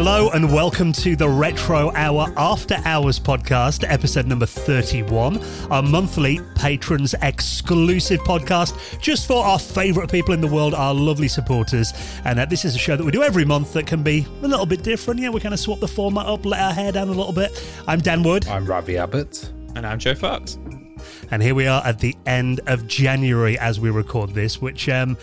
Hello and welcome to the Retro Hour After Hours podcast, episode number 31, our monthly patrons exclusive podcast just for our favourite people in the world, our lovely supporters. And uh, this is a show that we do every month that can be a little bit different. Yeah, we kind of swap the format up, let our hair down a little bit. I'm Dan Wood. I'm Ravi Abbott. And I'm Joe Fox. And here we are at the end of January as we record this, which um,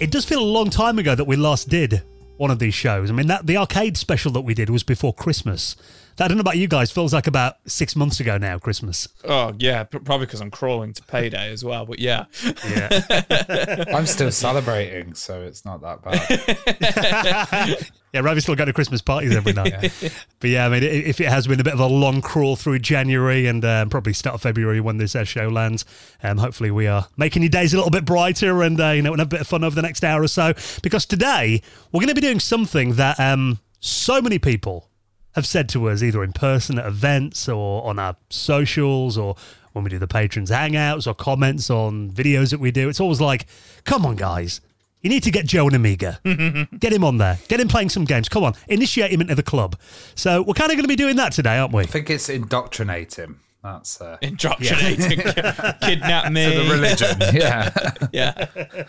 it does feel a long time ago that we last did one of these shows. I mean, that the arcade special that we did was before Christmas. I don't know about you guys. Feels like about six months ago now. Christmas. Oh yeah, probably because I'm crawling to payday as well. But yeah, yeah. I'm still celebrating, so it's not that bad. yeah, Ravi's still going to Christmas parties every night. yeah. But yeah, I mean, if it has been a bit of a long crawl through January and um, probably start of February when this uh, show lands, um, hopefully we are making your days a little bit brighter and uh, you know, have a bit of fun over the next hour or so. Because today we're going to be doing something that um, so many people have said to us either in person at events or on our socials or when we do the patrons hangouts or comments on videos that we do. It's always like, come on, guys. You need to get Joe an Amiga. get him on there. Get him playing some games. Come on. Initiate him into the club. So we're kind of going to be doing that today, aren't we? I think it's indoctrinate him. That's uh, indoctrinating. Yeah. Kidnap me. To the religion. yeah. yeah.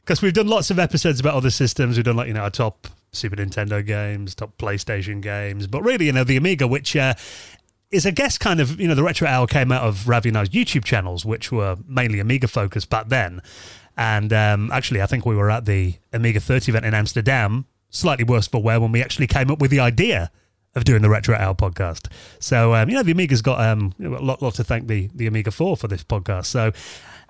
Because we've done lots of episodes about other systems. We've done like, you know, our top Super Nintendo games, top PlayStation games, but really, you know, the Amiga, which uh, is, I guess, kind of, you know, the Retro Hour came out of Ravi and I's YouTube channels, which were mainly Amiga focused back then. And um, actually, I think we were at the Amiga 30 event in Amsterdam, slightly worse for wear, when we actually came up with the idea of doing the Retro Hour podcast. So, um, you know, the Amiga's got um, a lot, lot to thank the, the Amiga for for this podcast. So,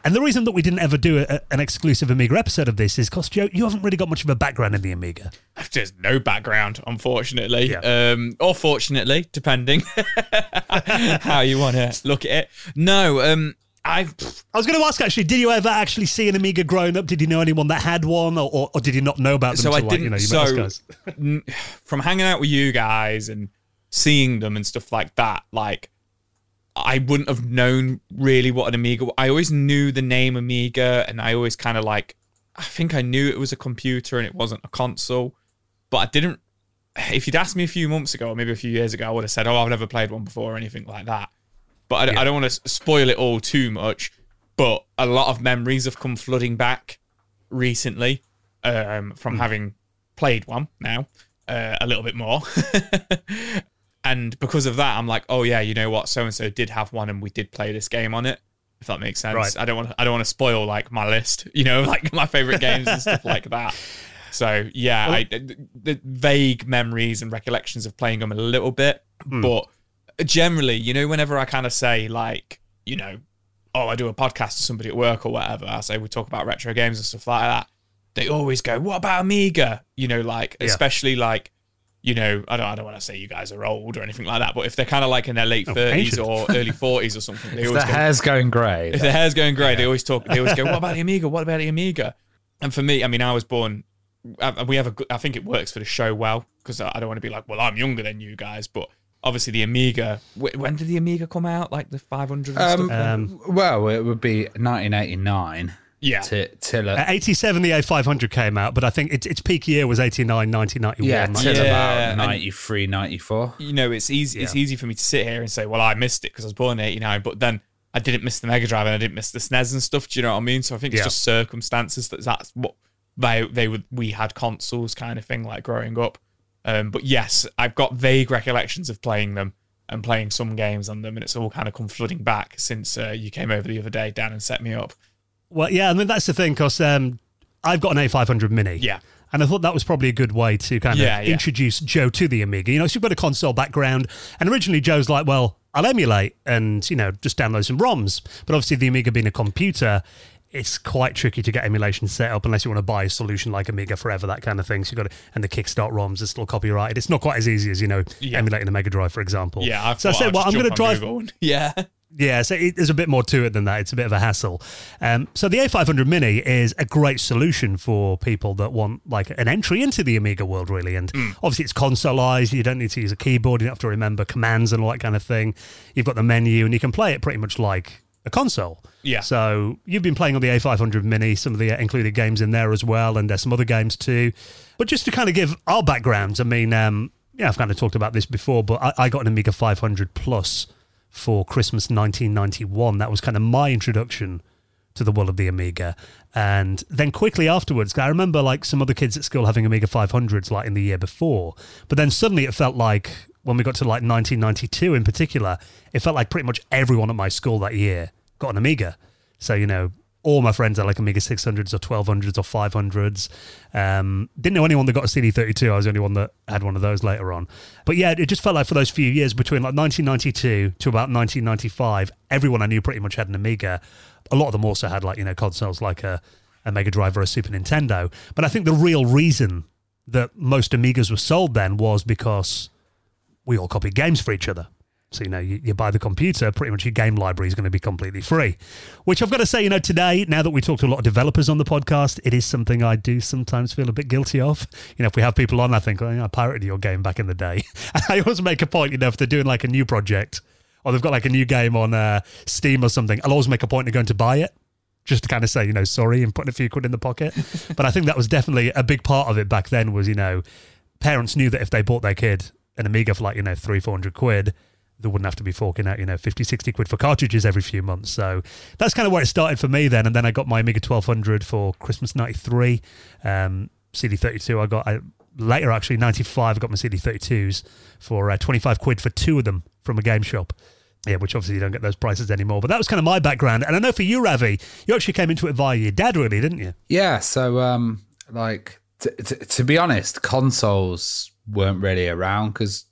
and the reason that we didn't ever do a, an exclusive Amiga episode of this is because, Joe, you haven't really got much of a background in the Amiga. There's no background, unfortunately. Yeah. Um, or fortunately, depending how you want to look at it. No, um, I've. I was going to ask actually, did you ever actually see an Amiga growing up? Did you know anyone that had one, or, or, or did you not know about them? So I didn't. You know, you so from hanging out with you guys and seeing them and stuff like that, like I wouldn't have known really what an Amiga. I always knew the name Amiga, and I always kind of like. I think I knew it was a computer and it wasn't a console, but I didn't. If you'd asked me a few months ago, or maybe a few years ago, I would have said, "Oh, I've never played one before" or anything like that. But I, yeah. I don't want to spoil it all too much. But a lot of memories have come flooding back recently um, from mm. having played one now uh, a little bit more. and because of that, I'm like, oh yeah, you know what? So and so did have one, and we did play this game on it. If that makes sense. Right. I don't want. I don't want to spoil like my list. You know, like my favorite games and stuff like that. So yeah, well, I, the vague memories and recollections of playing them a little bit, hmm. but generally, you know, whenever I kind of say like, you know, oh, I do a podcast to somebody at work or whatever, I say we talk about retro games and stuff like that. They always go, "What about Amiga?" You know, like yeah. especially like you know, I don't, I don't want to say you guys are old or anything like that, but if they're kind of like in their late thirties or early forties or something, they if always the go, hair's going grey. If the hair's going grey, yeah. they always talk. They always go, "What about the Amiga? What about the Amiga?" And for me, I mean, I was born. We have a. I think it works for the show well because I don't want to be like, well, I'm younger than you guys, but obviously the Amiga. When did the Amiga come out? Like the 500? Um, um, well, it would be 1989. Yeah. T- till uh, 87, the A500 came out, but I think its, its peak year was 89, 1991. Yeah, till yeah. about 93, 94. You know, it's easy, yeah. it's easy for me to sit here and say, well, I missed it because I was born in 89, but then I didn't miss the Mega Drive and I didn't miss the SNES and stuff. Do you know what I mean? So I think it's yeah. just circumstances that that's what they, they would, we had consoles kind of thing like growing up. Um, but yes, I've got vague recollections of playing them and playing some games on them, and it's all kind of come flooding back since uh, you came over the other day, Dan, and set me up. Well, yeah, I mean that's the thing because um, I've got an A500 Mini. Yeah. And I thought that was probably a good way to kind of yeah, yeah. introduce Joe to the Amiga. You know, so you've got a console background, and originally Joe's like, well, I'll emulate and you know just download some ROMs. But obviously, the Amiga being a computer, it's quite tricky to get emulation set up unless you want to buy a solution like Amiga Forever, that kind of thing. So you got to, and the Kickstart ROMs are still copyrighted. It's not quite as easy as you know yeah. emulating a Mega Drive, for example. Yeah, I so I said, well, I'm going to drive. Yeah, yeah, so it, there's a bit more to it than that. It's a bit of a hassle. Um, so the A500 Mini is a great solution for people that want like an entry into the Amiga world, really. And mm. obviously, it's consoleized. You don't need to use a keyboard. You don't have to remember commands and all that kind of thing. You've got the menu, and you can play it pretty much like a console. Yeah. So you've been playing on the A500 Mini, some of the included games in there as well, and there's some other games too. But just to kind of give our backgrounds, I mean, um, yeah, I've kind of talked about this before, but I, I got an Amiga 500 Plus for Christmas 1991. That was kind of my introduction to the world of the Amiga. And then quickly afterwards, I remember like some other kids at school having Amiga 500s like in the year before. But then suddenly it felt like when we got to like 1992 in particular, it felt like pretty much everyone at my school that year got an Amiga. So, you know, all my friends had like Amiga 600s or 1200s or 500s. Um, didn't know anyone that got a CD32. I was the only one that had one of those later on. But yeah, it just felt like for those few years between like 1992 to about 1995, everyone I knew pretty much had an Amiga. A lot of them also had like, you know, consoles like a, a Mega Drive or a Super Nintendo. But I think the real reason that most Amigas were sold then was because we all copied games for each other. So, you know, you, you, buy the computer, pretty much your game library is going to be completely free. Which I've got to say, you know, today, now that we talk to a lot of developers on the podcast, it is something I do sometimes feel a bit guilty of. You know, if we have people on, I think, oh, yeah, I pirated your game back in the day. I always make a point, you know, if they're doing like a new project or they've got like a new game on uh, Steam or something, I'll always make a point of going to buy it just to kind of say, you know, sorry and putting a few quid in the pocket. but I think that was definitely a big part of it back then was, you know, parents knew that if they bought their kid an Amiga for like, you know, three, 400 quid, they wouldn't have to be forking out, you know, 50, 60 quid for cartridges every few months. So that's kind of where it started for me then. And then I got my Amiga 1200 for Christmas 93. Um, CD32 I got I, later, actually, 95, I got my CD32s for uh, 25 quid for two of them from a game shop. Yeah, which obviously you don't get those prices anymore. But that was kind of my background. And I know for you, Ravi, you actually came into it via your dad, really, didn't you? Yeah. So, um, like, t- t- to be honest, consoles weren't really around because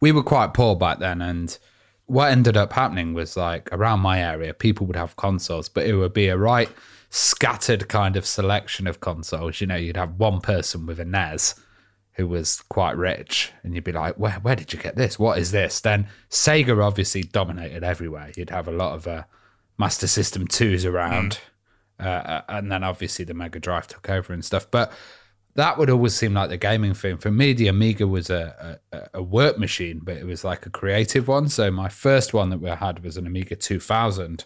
we were quite poor back then, and what ended up happening was like around my area, people would have consoles, but it would be a right scattered kind of selection of consoles. You know, you'd have one person with a NES who was quite rich, and you'd be like, "Where where did you get this? What is this?" Then Sega obviously dominated everywhere. You'd have a lot of uh, Master System twos around, mm. uh, and then obviously the Mega Drive took over and stuff. But that would always seem like the gaming thing. For me, the Amiga was a, a, a, work machine, but it was like a creative one. So my first one that we had was an Amiga 2000,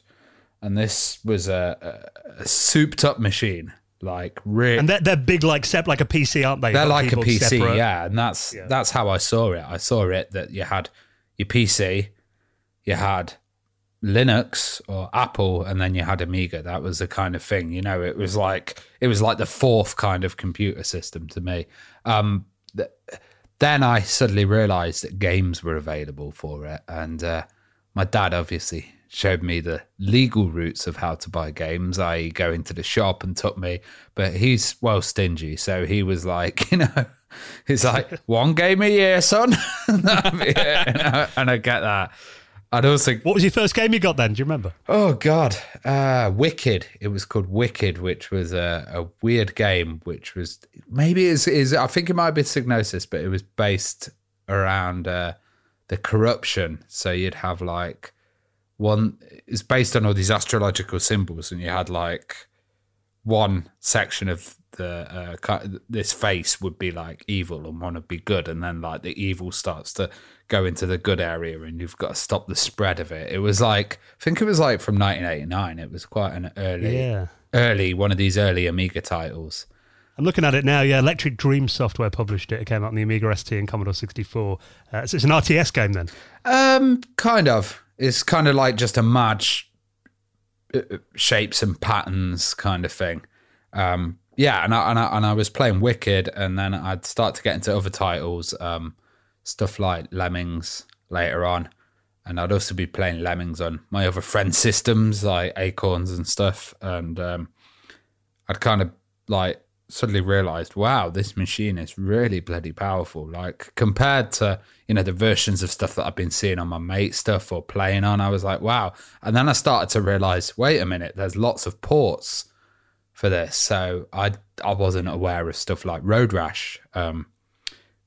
and this was a, a souped up machine, like really. And they're, they're big, like set like a PC, aren't they? They're like a PC, separate. yeah. And that's yeah. that's how I saw it. I saw it that you had your PC, you had Linux or Apple, and then you had Amiga. That was the kind of thing, you know. It was like it was like the fourth kind of computer system to me. Um, th- then I suddenly realised that games were available for it, and uh, my dad obviously showed me the legal routes of how to buy games. I go into the shop and took me, but he's well stingy, so he was like, you know. He's like one game a year, son, and I get that. I'd also. What was your first game you got then? Do you remember? Oh God, uh, Wicked. It was called Wicked, which was a, a weird game. Which was maybe is is I think it might be Psygnosis, but it was based around uh, the corruption. So you'd have like one. It's based on all these astrological symbols, and you had like one section of the uh, this face would be like evil and want to be good, and then like the evil starts to go into the good area, and you've got to stop the spread of it. It was like I think it was like from 1989. It was quite an early, yeah. early one of these early Amiga titles. I'm looking at it now. Yeah, Electric Dream Software published it. It came out on the Amiga ST and Commodore 64. Uh, so it's an RTS game then. Um, kind of. It's kind of like just a match uh, shapes and patterns kind of thing. Um, yeah, and I, and I and I was playing Wicked, and then I'd start to get into other titles, um, stuff like Lemmings later on, and I'd also be playing Lemmings on my other friend systems like Acorns and stuff, and um, I'd kind of like suddenly realized, wow, this machine is really bloody powerful. Like compared to you know the versions of stuff that I've been seeing on my mate stuff or playing on, I was like, wow. And then I started to realize, wait a minute, there's lots of ports for this. So I I wasn't aware of stuff like Road Rash um,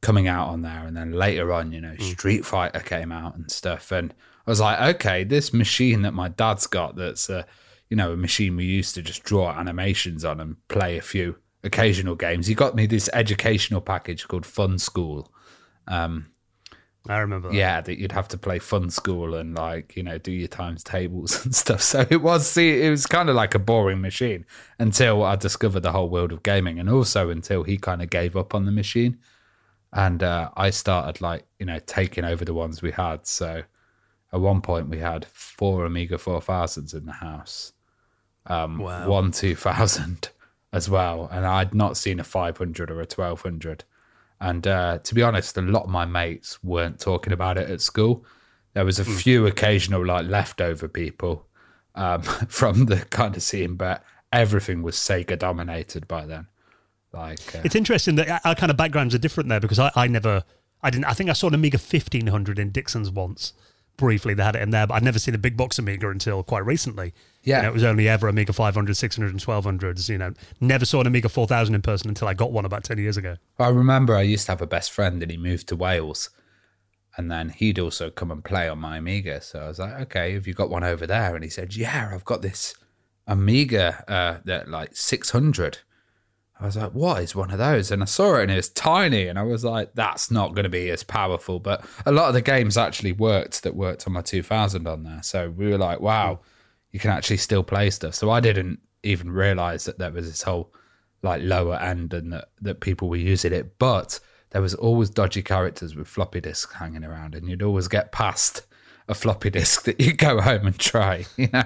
coming out on there, and then later on, you know, mm. Street Fighter came out and stuff, and I was like, okay, this machine that my dad's got, that's a you know a machine we used to just draw animations on and play a few occasional games. He got me this educational package called Fun School. Um, I remember. That. Yeah, that you'd have to play Fun School and like you know do your times tables and stuff. So it was see, it was kind of like a boring machine until I discovered the whole world of gaming, and also until he kind of gave up on the machine. and uh, I started like you know taking over the ones we had. So at one point we had four Amiga four thousands in the house, um, Wow. one two thousand as well, and I'd not seen a five hundred or a twelve hundred. And uh, to be honest, a lot of my mates weren't talking about it at school. There was a few occasional like leftover people um, from the kind of scene, but everything was Sega dominated by then. Like, uh, It's interesting that our- kind of backgrounds are different there because I, I never, I didn't, I think I saw an Amiga 1500 in Dixon's once. Briefly, they had it in there, but I'd never seen a big box Amiga until quite recently. Yeah. You know, it was only ever Amiga 500, 600, and 1200s. You know, never saw an Amiga 4000 in person until I got one about 10 years ago. I remember I used to have a best friend and he moved to Wales. And then he'd also come and play on my Amiga. So I was like, okay, have you got one over there? And he said, yeah, I've got this Amiga uh, that like 600. I was like, what is one of those? And I saw it and it was tiny. And I was like, that's not going to be as powerful. But a lot of the games actually worked that worked on my 2000 on there. So we were like, wow, you can actually still play stuff. So I didn't even realize that there was this whole like lower end and that, that people were using it. But there was always dodgy characters with floppy disks hanging around, and you'd always get past a floppy disk that you go home and try, you know.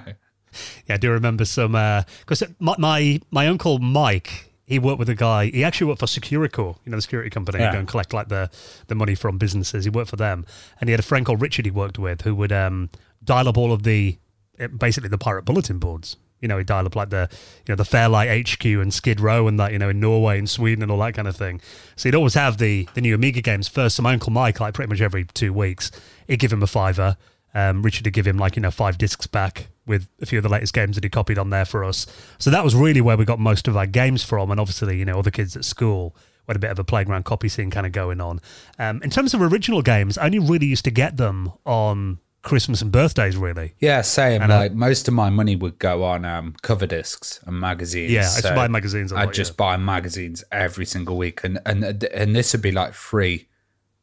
Yeah, I do remember some uh, because my, my my uncle Mike, he worked with a guy. He actually worked for Securicor, you know, the security company. Yeah. You go and collect like the the money from businesses. He worked for them, and he had a friend called Richard he worked with who would um, dial up all of the eh, basically the pirate bulletin boards. You know, he'd dial up like the you know the Fairlight HQ and Skid Row and that you know in Norway and Sweden and all that kind of thing. So he'd always have the the new Amiga games first. So my uncle Mike, like pretty much every two weeks, he'd give him a fiver. Um, Richard would give him like you know five discs back with a few of the latest games that he copied on there for us. So that was really where we got most of our games from, and obviously you know other kids at school had a bit of a playground copy scene kind of going on. Um, in terms of original games, I only really used to get them on Christmas and birthdays, really. Yeah, same. And, like most of my money would go on um, cover discs and magazines. Yeah, I used to buy magazines I'd just yeah. buy magazines every single week, and and and this would be like free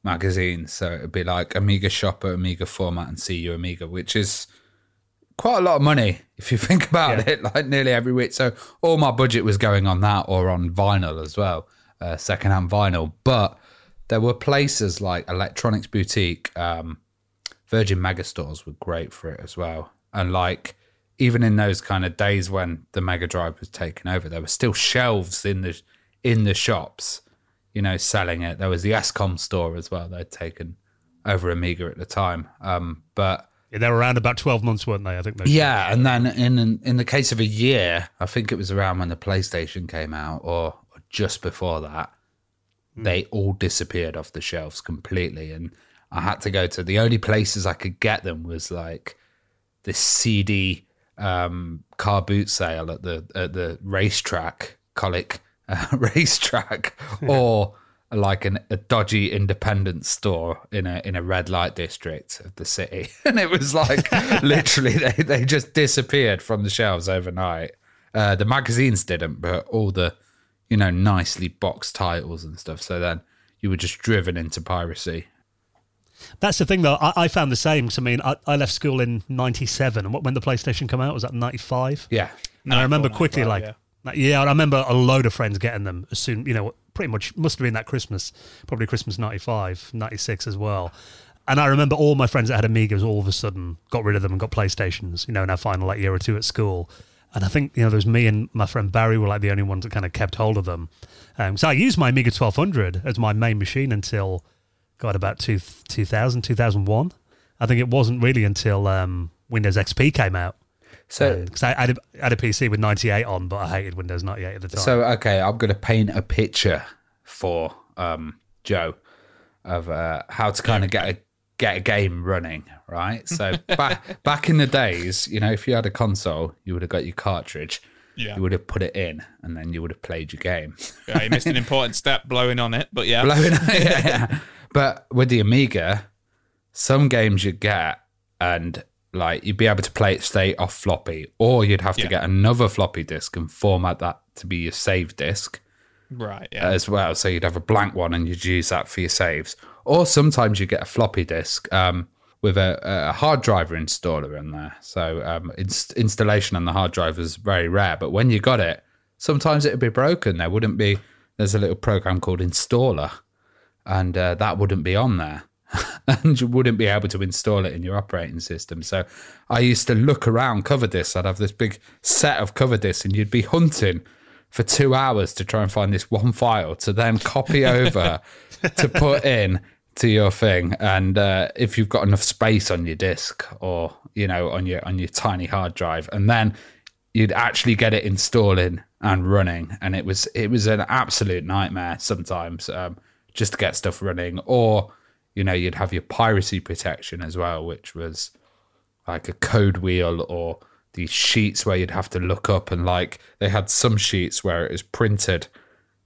magazines. So it'd be like Amiga Shopper, Amiga Format, and See CU Amiga, which is quite a lot of money if you think about Yeah. it. Like nearly every week. So all my budget was going on that or on vinyl as well, uh, secondhand vinyl. But there were places like Electronics Boutique, um, Virgin Megastores were great for it as well. And like even in those kind of days when the Mega Drive was taken over, there were still shelves in the in the shops, you know, selling it. There was the Escom store as well. They'd taken over Amiga at the time. Um, but Yeah, they were around about twelve months, weren't they? I think. Yeah, and then in in the case of a year, I think it was around when the PlayStation came out, or, or just before that, they all disappeared off the shelves completely, and I had to go to the only places I could get them was like this CD um, car boot sale at the at the racetrack, Colic uh, racetrack, or like an, a dodgy independent store in a in a red light district of the city, and it was like literally they they just disappeared from the shelves overnight. Uh, the magazines didn't, but all the you know nicely boxed titles and stuff. So then you were just driven into piracy. That's the thing, though. I, I found the same. 'cause, I mean, I, I left school in '97, and what, when the PlayStation came out was that '95. Yeah, And I remember quickly, like, yeah. Yeah, I remember a load of friends getting them as soon, you know, pretty much must have been that Christmas, probably Christmas 95, 96 as well. And I remember all my friends that had Amigas all of a sudden got rid of them and got PlayStations, you know, in our final like year or two at school. And I think, you know, there was me and my friend Barry were like the only ones that kind of kept hold of them. Um, so I used my Amiga 1200 as my main machine until, God, about two, 2000, 2001. I think it wasn't really until um, Windows XP came out. So Because I, I, had a, I had a PC with 98 on, but I hated Windows 98 at the time. So okay, I'm going to paint a picture for um, Joe of uh, how to kind of get a get a game running, right? So back back in the days, you know, if you had a console, you would have got your cartridge. Yeah. You would have put it in, and then you would have played your game. Yeah, you missed an important step blowing on it, but yeah. Blowing, yeah, yeah. But with the Amiga, some games you'd get, and like you'd be able to play it straight off floppy, or you'd have to Yeah. get another floppy disk and format that to be your save disk. Right, yeah. as well. So you'd have a blank one and you'd use that for your saves. Or sometimes you get a floppy disk um, with a, a hard driver installer in there. So um, ins- installation on the hard drive is very rare. But when you got it, sometimes it'd be broken. There wouldn't be. There's a little program called Installer, and uh, that wouldn't be on there. and you wouldn't be able to install it in your operating system. So I used to look around cover discs. I'd have this big set of cover discs, and you'd be hunting for two hours to try and find this one file to then copy over to put in to your thing. And uh, if you've got enough space on your disk or you know on your on your tiny hard drive, and then you'd actually get it installing and running, and it was it was an absolute nightmare sometimes um, just to get stuff running or you know, you'd have your piracy protection as well, which was like a code wheel or these sheets where you'd have to look up and like they had some sheets where it was printed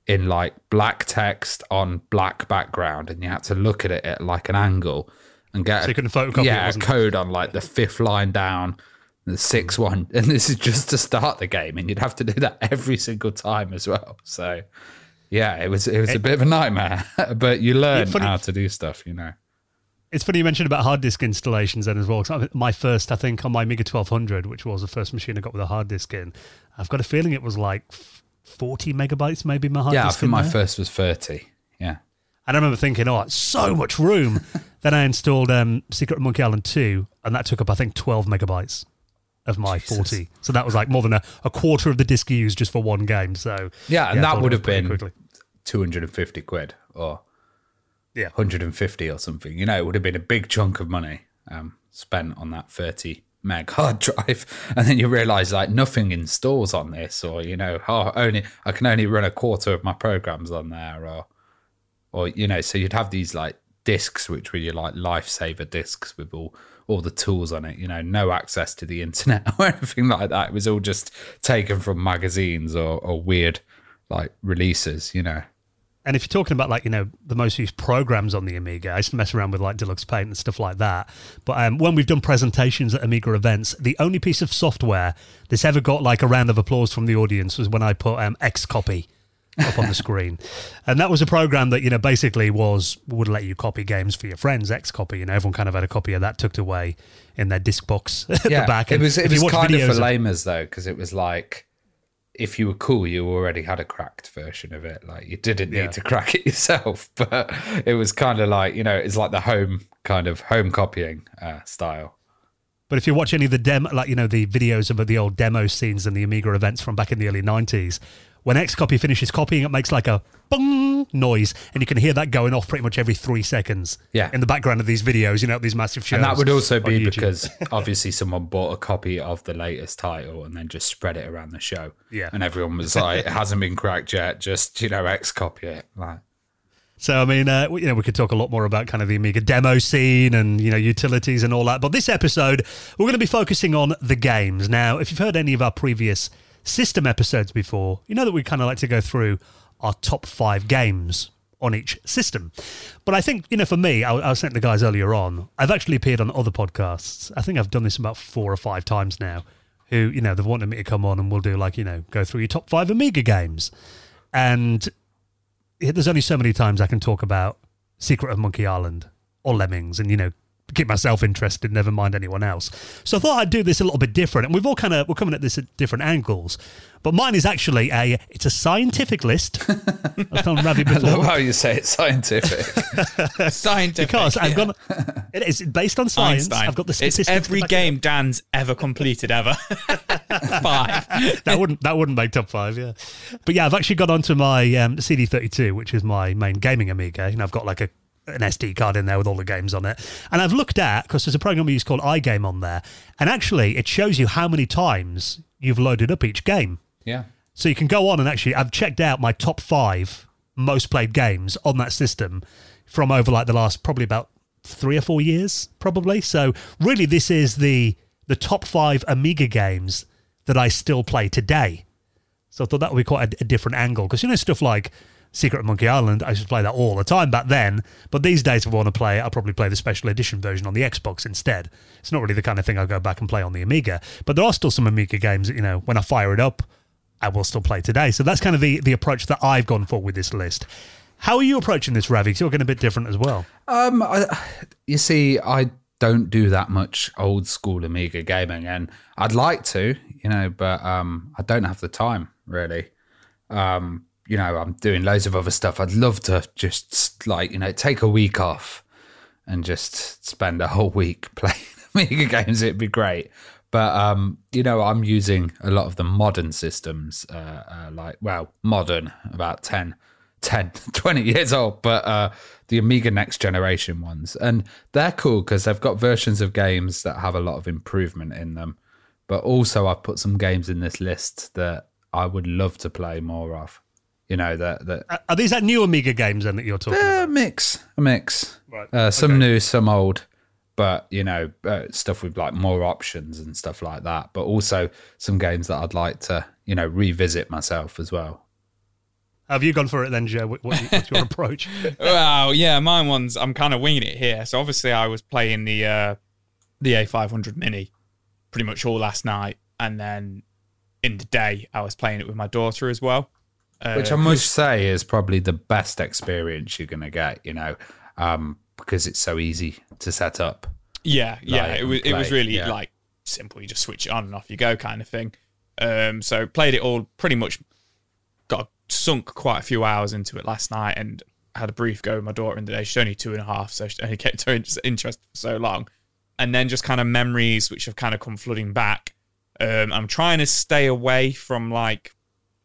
in like black text on black background and you had to look at it at like an angle and get so you couldn't photocopy yeah, it, a code on like the fifth line down the sixth mm. one. And this is just to start the game and you'd have to do that every single time as well. So yeah, it was it was a bit of a nightmare, but you learn funny, how to do stuff, you know. It's funny you mentioned about hard disk installations then as well. My first, I think, on my Amiga 1200, which was the first machine I got with a hard disk in, I've got a feeling it was like 40 megabytes, maybe my hard yeah, disk. Yeah, I think my there. first was 30. Yeah. And I remember thinking, oh, it's so much room. then I installed um, Secret Monkey Island 2, and that took up, I think, 12 megabytes of my Jesus. 40. So that was like more than a, a quarter of the disk used just for one game. So yeah, and yeah, that would have been quickly. 250 quid or yeah 150 or something. You know, it would have been a big chunk of money um, spent on that 30 meg hard drive, and then you realize like nothing installs on this, or you know, oh, only I can only run a quarter of my programs on there, or or you know, so you'd have these like discs which were your like lifesaver discs with all all the tools on it you know no access to the internet or anything like that. It was all just taken from magazines or, or weird like releases you know. And if you're talking about like you know the most used programs on the Amiga, I used to mess around with like Deluxe Paint and stuff like that. But um, when we've done presentations at Amiga events, the only piece of software that's ever got like a round of applause from the audience was when I put um, Xcopy up on the screen. And that was a program that, you know, basically was would let you copy games for your friends, Xcopy. You know, everyone kind of had a copy of that tucked away in their disc box at yeah, the back. And it was it was kind of for lamers though, because it was like if you were cool, you already had a cracked version of it. Like you didn't need yeah. to crack it yourself, but it was kind of like you know, it's like the home kind of home copying uh, style. But if you watch any of the demo, like you know, the videos of the old demo scenes and the Amiga events from back in the early '90s, when Xcopy finishes copying, it makes like a bong noise, and you can hear that going off pretty much every three seconds. Yeah. In the background of these videos, you know, these massive shows. And that would also be because obviously someone bought a copy of the latest title and then just spread it around the show. Yeah. And everyone was like, it hasn't been cracked yet, just, you know, Xcopy it. Like, so I mean, uh, you know, we could talk a lot more about kind of the Amiga demo scene and you know utilities and all that. But this episode, we're going to be focusing on the games. Now, if you've heard any of our previous system episodes before, you know that we kind of like to go through our top five games on each system. But I think, you know, for me, I, I was saying the guys earlier on, I've actually appeared on other podcasts. I think I've done this about four or five times now, who, you know, they've wanted me to come on and we'll do like, you know, go through your top five Amiga games. And there's only so many times I can talk about Secret of Monkey Island or Lemmings and, you know, keep myself interested, never mind anyone else. So I thought I'd do this a little bit different, and we've all kind of we're coming at this at different angles. But mine is actually a it's a scientific list. I've told Ravi before. I love how you say it's scientific. scientific because I've got it is based on science. Einstein. I've got the statistics. It's every game Dan's ever completed ever. five. That wouldn't that wouldn't make top five, yeah. But yeah, I've actually got onto my um, CD32, which is my main gaming Amiga, and I've got like a an SD card in there with all the games on it. And I've looked at, because there's a program we use called iGame on there, and actually it shows you how many times you've loaded up each game. Yeah. So you can go on and actually, I've checked out my top five most played games on that system from over like the last probably about three or four years, probably. So really, this is the the top five Amiga games that I still play today. So I thought that would be quite a, a different angle because you know stuff like Secret of Monkey Island. I used to play that all the time back then. But these days, if I want to play it, I'll probably play the special edition version on the Xbox instead. It's not really the kind of thing I'll go back and play on the Amiga. But there are still some Amiga games that, you know, when I fire it up, I will still play today. So that's kind of the, the approach that I've gone for with this list. How are you approaching this, Ravi? Because you're getting a bit different as well. Um, I, you see, I don't do that much old school Amiga gaming, and I'd like to, you know, but um, I don't have the time really. Um, you know, I'm doing loads of other stuff. I'd love to just like, you know, take a week off and just spend a whole week playing Amiga games. It'd be great. But, um, you know, I'm using a lot of the modern systems, uh, uh, like, well, modern, about 10, 10, 20 years old, but uh, the Amiga Next Generation ones. And they're cool because they've got versions of games that have a lot of improvement in them. But also, I've put some games in this list that I would love to play more of. You know, that, that Uh, Are these that new Amiga games then that you're talking a about? mix, a mix. Right. Uh, some Okay. new, some old, but you know, uh, stuff with like more options and stuff like that. But also some games that I'd like to, you know, revisit myself as well. Have you gone for it then, Joe? What, what, what's your approach? Well, yeah, mine one's I'm kind of winging it here. So obviously I was playing the uh, the A500 Mini pretty much all last night, and then in the day I was playing it with my daughter as well. Uh, Which I must say is probably the best experience you're going to get, you know, um, because it's so easy to set up. Yeah, yeah. It was it was really yeah. like simple. You just switch it on and off you go, kind of thing. Um, so played it all pretty much. Got sunk quite a few hours into it last night, and had a brief go with my daughter in the day. She's only two and a half, so she only kept her in- interested for so long. And then just kind of memories which have kind of come flooding back. Um, I'm trying to stay away from like,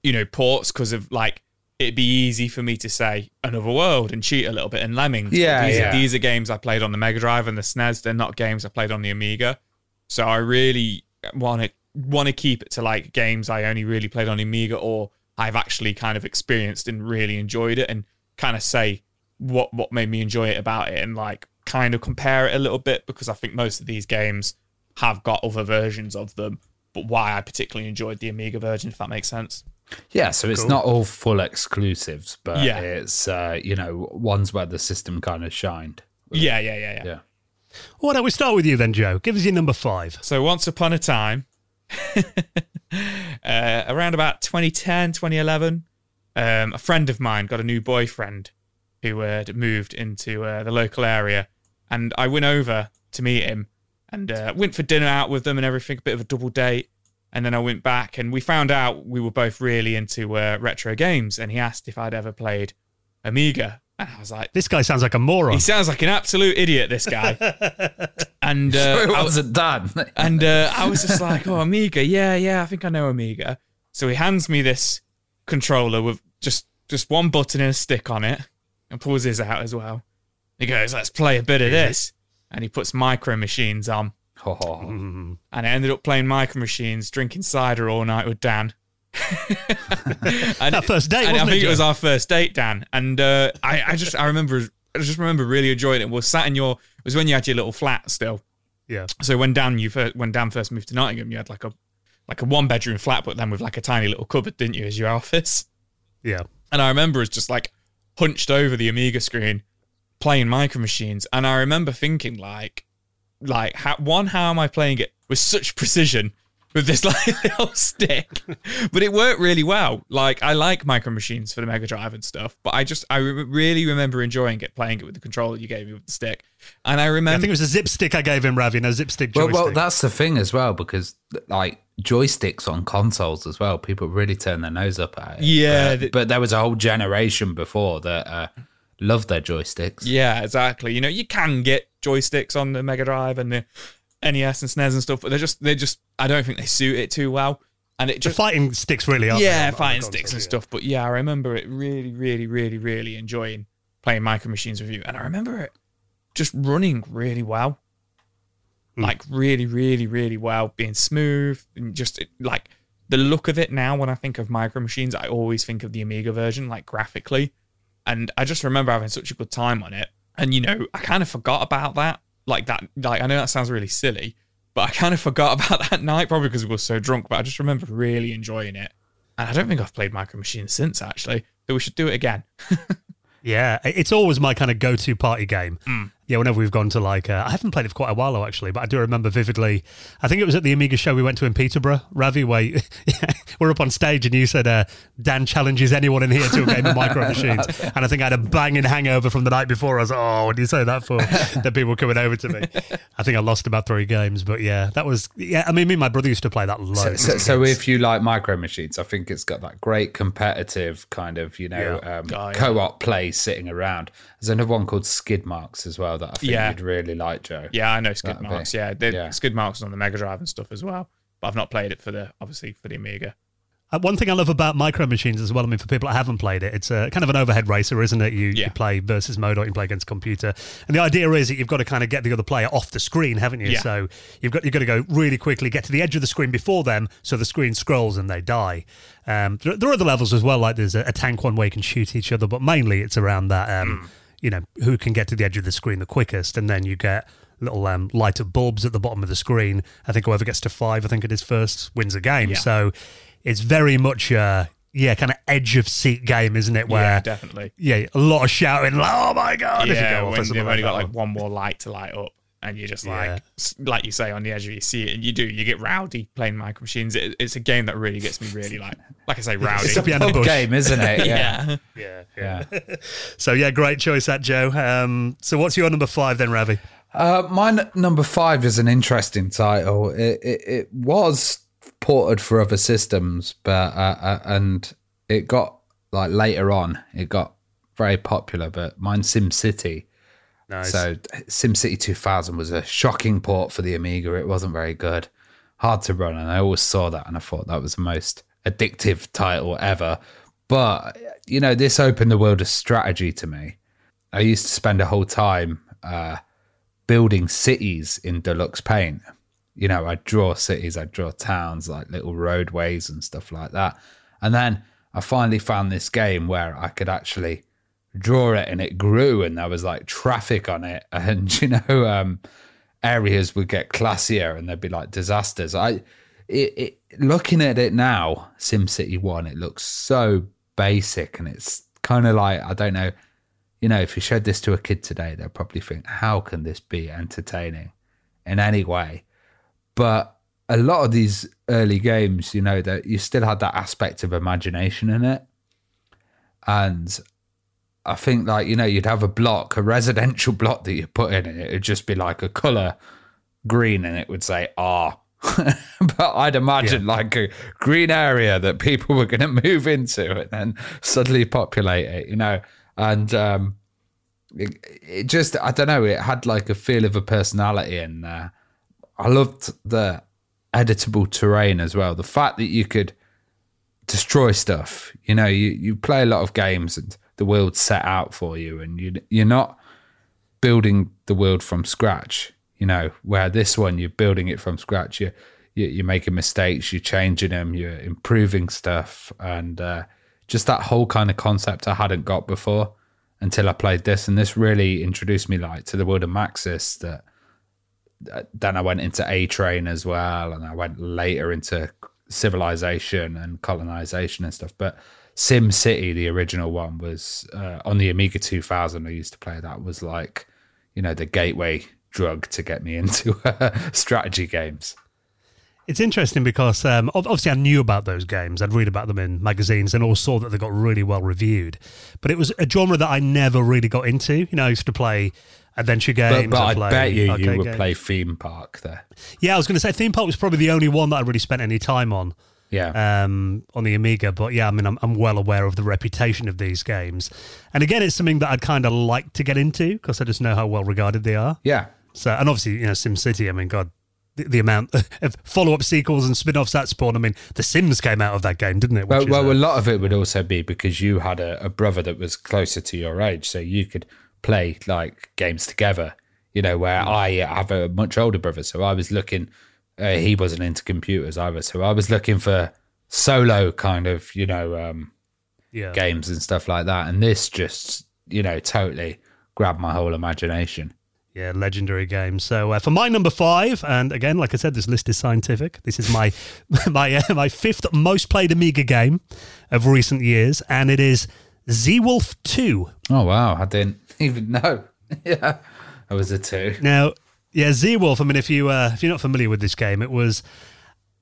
you know, ports because of like it'd be easy for me to say another world and cheat a little bit and lemmings. Yeah, these, yeah. Are, these are games I played on the Mega Drive and the SNES. They're not games I played on the Amiga. So I really want to want to keep it to like games I only really played on Amiga or I've actually kind of experienced and really enjoyed it and kind of say what what made me enjoy it about it and like kind of compare it a little bit because I think most of these games have got other versions of them, but why I particularly enjoyed the Amiga version, if that makes sense. Yeah, so it's Cool. not all full exclusives, but Yeah. it's, uh, you know, ones where the system kind of shined. Yeah, yeah, yeah, yeah. Yeah. Why don't we start with you then, Joe? Give us your number five. So once upon a time, uh, around about 2010, 2011, um, a friend of mine got a new boyfriend who had moved into uh, the local area, and I went over to meet him and uh, went for dinner out with them and everything, a bit of a double date. And then I went back and we found out we were both really into uh, retro games, and he asked if I'd ever played Amiga, and I was like, This guy sounds like a moron. he sounds like an absolute idiot, this guy. and uh, it I- wasn't done. and uh, I was just like, "Oh, Amiga, yeah, yeah, I think I know Amiga." So he hands me this controller with just just one button and a stick on it, and pulls his out as well. He goes, "Let's play a bit of this," and he puts Micro Machines on, Oh, Mm. and I ended up playing Micro Machines, drinking cider all night with Dan. and, That first date, and wasn't I think it, it was our first date, Dan. And uh, I, I just, I remember, I just remember really enjoying it. We sat in your, it was when you had your little flat still. yeah. So when Dan you first, when Dan first moved to Nottingham, you had like a like a one bedroom flat, but then with like a tiny little cupboard, didn't you, as your office? Yeah. And I remember us just like hunched over the Amiga screen, playing Micro Machines, and I remember thinking like, like how, one, how am I playing it with such precision with this like little stick? but it worked really well. Like I like Micro Machines for the Mega Drive and stuff, but I just I re- really remember enjoying it, playing it with the controller you gave me with the stick, and I remember I think it was a zip stick I gave him, Ravi, and a zip stick well, well, that's the thing as well, because like joysticks on consoles as well, people really turn their nose up at it. Yeah, But, the- but there was a whole generation before that uh, loved their joysticks. Yeah, exactly. You know, you can get joysticks on the Mega Drive and the NES and SNES and stuff, but they're just they just I don't think they suit it too well. And it the just fighting sticks really are. yeah, fighting sticks and stuff. But yeah, I remember it really, really, really, really enjoying playing Micro Machines with you, and I remember it just running really well, hmm. like really, really, really well, being smooth and just like the look of it. Now, when I think of Micro Machines, I always think of the Amiga version, like graphically, and I just remember having such a good time on it. And you know, I kind of forgot about that. Like that, like I know that sounds really silly, but I kind of forgot about that night, probably because we were so drunk. But I just remember really enjoying it. And I don't think I've played Micro Machines since, actually. So we should do it again. Yeah, it's always my kind of go-to party game. Mm. Yeah, whenever we've gone to like, uh, I haven't played it for quite a while though, actually, but I do remember vividly. I think it was at the Amiga show we went to in Peterborough, Ravi, where you, we're up on stage and you said, uh, Dan challenges anyone in here to a game of Micro Machines. And I think I had a banging hangover from the night before. I was like, oh, what do you say that for? that people coming over to me. I think I lost about three games, but yeah, that was, yeah, I mean, me and my brother used to play that loads. So, so if you like Micro Machines, I think it's got that great competitive kind of, you know, Yeah. um, Oh, yeah. co-op play sitting around. There's another one called Skid Marks as well that I think Yeah. you'd really like, Joe. Yeah, I know skid That'd be- marks. Yeah, the yeah. skid marks on the Mega Drive and stuff as well. But I've not played it for the obviously for the Amiga. Uh, one thing I love about Micro Machines as well, I mean, for people that haven't played it, it's a kind of an overhead racer, isn't it? You, Yeah. you play versus mode or you play against computer. And the idea is that you've got to kind of get the other player off the screen, haven't you? Yeah. So you've got, you've got to go really quickly, get to the edge of the screen before them so the screen scrolls and they die. Um, there, there are other levels as well, like there's a, a tank one where you can shoot each other, but mainly it's around that, um, you know, who can get to the edge of the screen the quickest. And then you get little um, light up bulbs at the bottom of the screen. I think whoever gets to five, I think it is first, wins a game. Yeah. So it's very much uh yeah, kind of edge of seat game, isn't it? Where yeah, definitely. yeah, a lot of shouting, like, oh my god! if you Yeah, go off when they've only got like one more light to light up, and you're just like, s- like you say, on the edge of your seat, and you do, you get rowdy playing Micro Machines. It, it's a game that really gets me really like, like I say, rowdy. It's a piano Pub game, isn't it? yeah. yeah, yeah. So yeah, great choice, that Joe. Um, so what's your number five then, Ravi? Uh, my n- number five is an interesting title. It, it, it was ported for other systems, but uh, uh, and it got like later on, it got very popular. But mine, Sim City. Nice. So SimCity 2000 was a shocking port for the Amiga. It wasn't very good, hard to run, and I always saw that, and I thought that was the most addictive title ever. But you know, this opened the world of strategy to me. I used to spend a whole time uh, building cities in Deluxe Paint. You know, I'd draw cities, I'd draw towns, like little roadways and stuff like that. And then I finally found this game where I could actually draw it and it grew and there was like traffic on it. And, you know, um, areas would get classier and there'd be like disasters. I, it, it, looking at it now, SimCity 1, it looks so basic and it's kind of like, I don't know, you know, if you showed this to a kid today, they'll probably think, how can this be entertaining in any way? But a lot of these early games, you know, that you still had that aspect of imagination in it. And I think like, you know, you'd have a block, a residential block that you put in and it would just be like a colour green and it would say R. but I'd imagine like a green area that people were going to move into and then suddenly populate it, you know. And um, it, it just, I don't know, it had like a feel of a personality in there. I loved the editable terrain as well. The fact that you could destroy stuff. You know, you, you play a lot of games and the world set out for you, and you you're not building the world from scratch. You know, where this one you're building it from scratch. You, you you're making mistakes, you're changing them, you're improving stuff, and uh, just that whole kind of concept I hadn't got before until I played this, and this really introduced me like to the world of Maxis. That then I went into A Train as well, and I went later into civilization and colonization and stuff. But Sim City, the original one, was uh, on the Amiga 2000. I used to play that. Was like, you know, the gateway drug to get me into uh, strategy games. It's interesting because um, obviously I knew about those games. I'd read about them in magazines and also saw that they got really well reviewed. But it was a genre that I never really got into. You know, I used to play adventure But, games. but I I bet you you would games. play Theme Park there. Yeah, I was going to say Theme Park was probably the only one that I really spent any time on. Yeah. um, on the Amiga. But yeah, I mean, I'm, I'm well aware of the reputation of these games. And again, it's something that I'd kind of like to get into because I just know how well regarded they are. yeah. So, and obviously, you know, SimCity, I mean, God, the, the amount of follow up sequels and spin offs that spawned. I mean, The Sims came out of that game, didn't it? Which Well, well, a- a lot of it would also be because you had a, a brother that was closer to your age, so you could play like games together. You know, where I have a much older brother, so I was looking. Uh, he wasn't into computers either, so I was looking for solo kind of you know um, yeah. games and stuff like that. And this just you know totally grabbed my whole imagination. Yeah, legendary game. So uh, for my number five, and again, like I said, this list is scientific. This is my my uh, my fifth most played Amiga game of recent years, and it is Zeewolf Two. Oh wow, I didn't even know. yeah, I was a two. Now, yeah, Zeewolf. I mean, if you uh, if you're not familiar with this game, it was.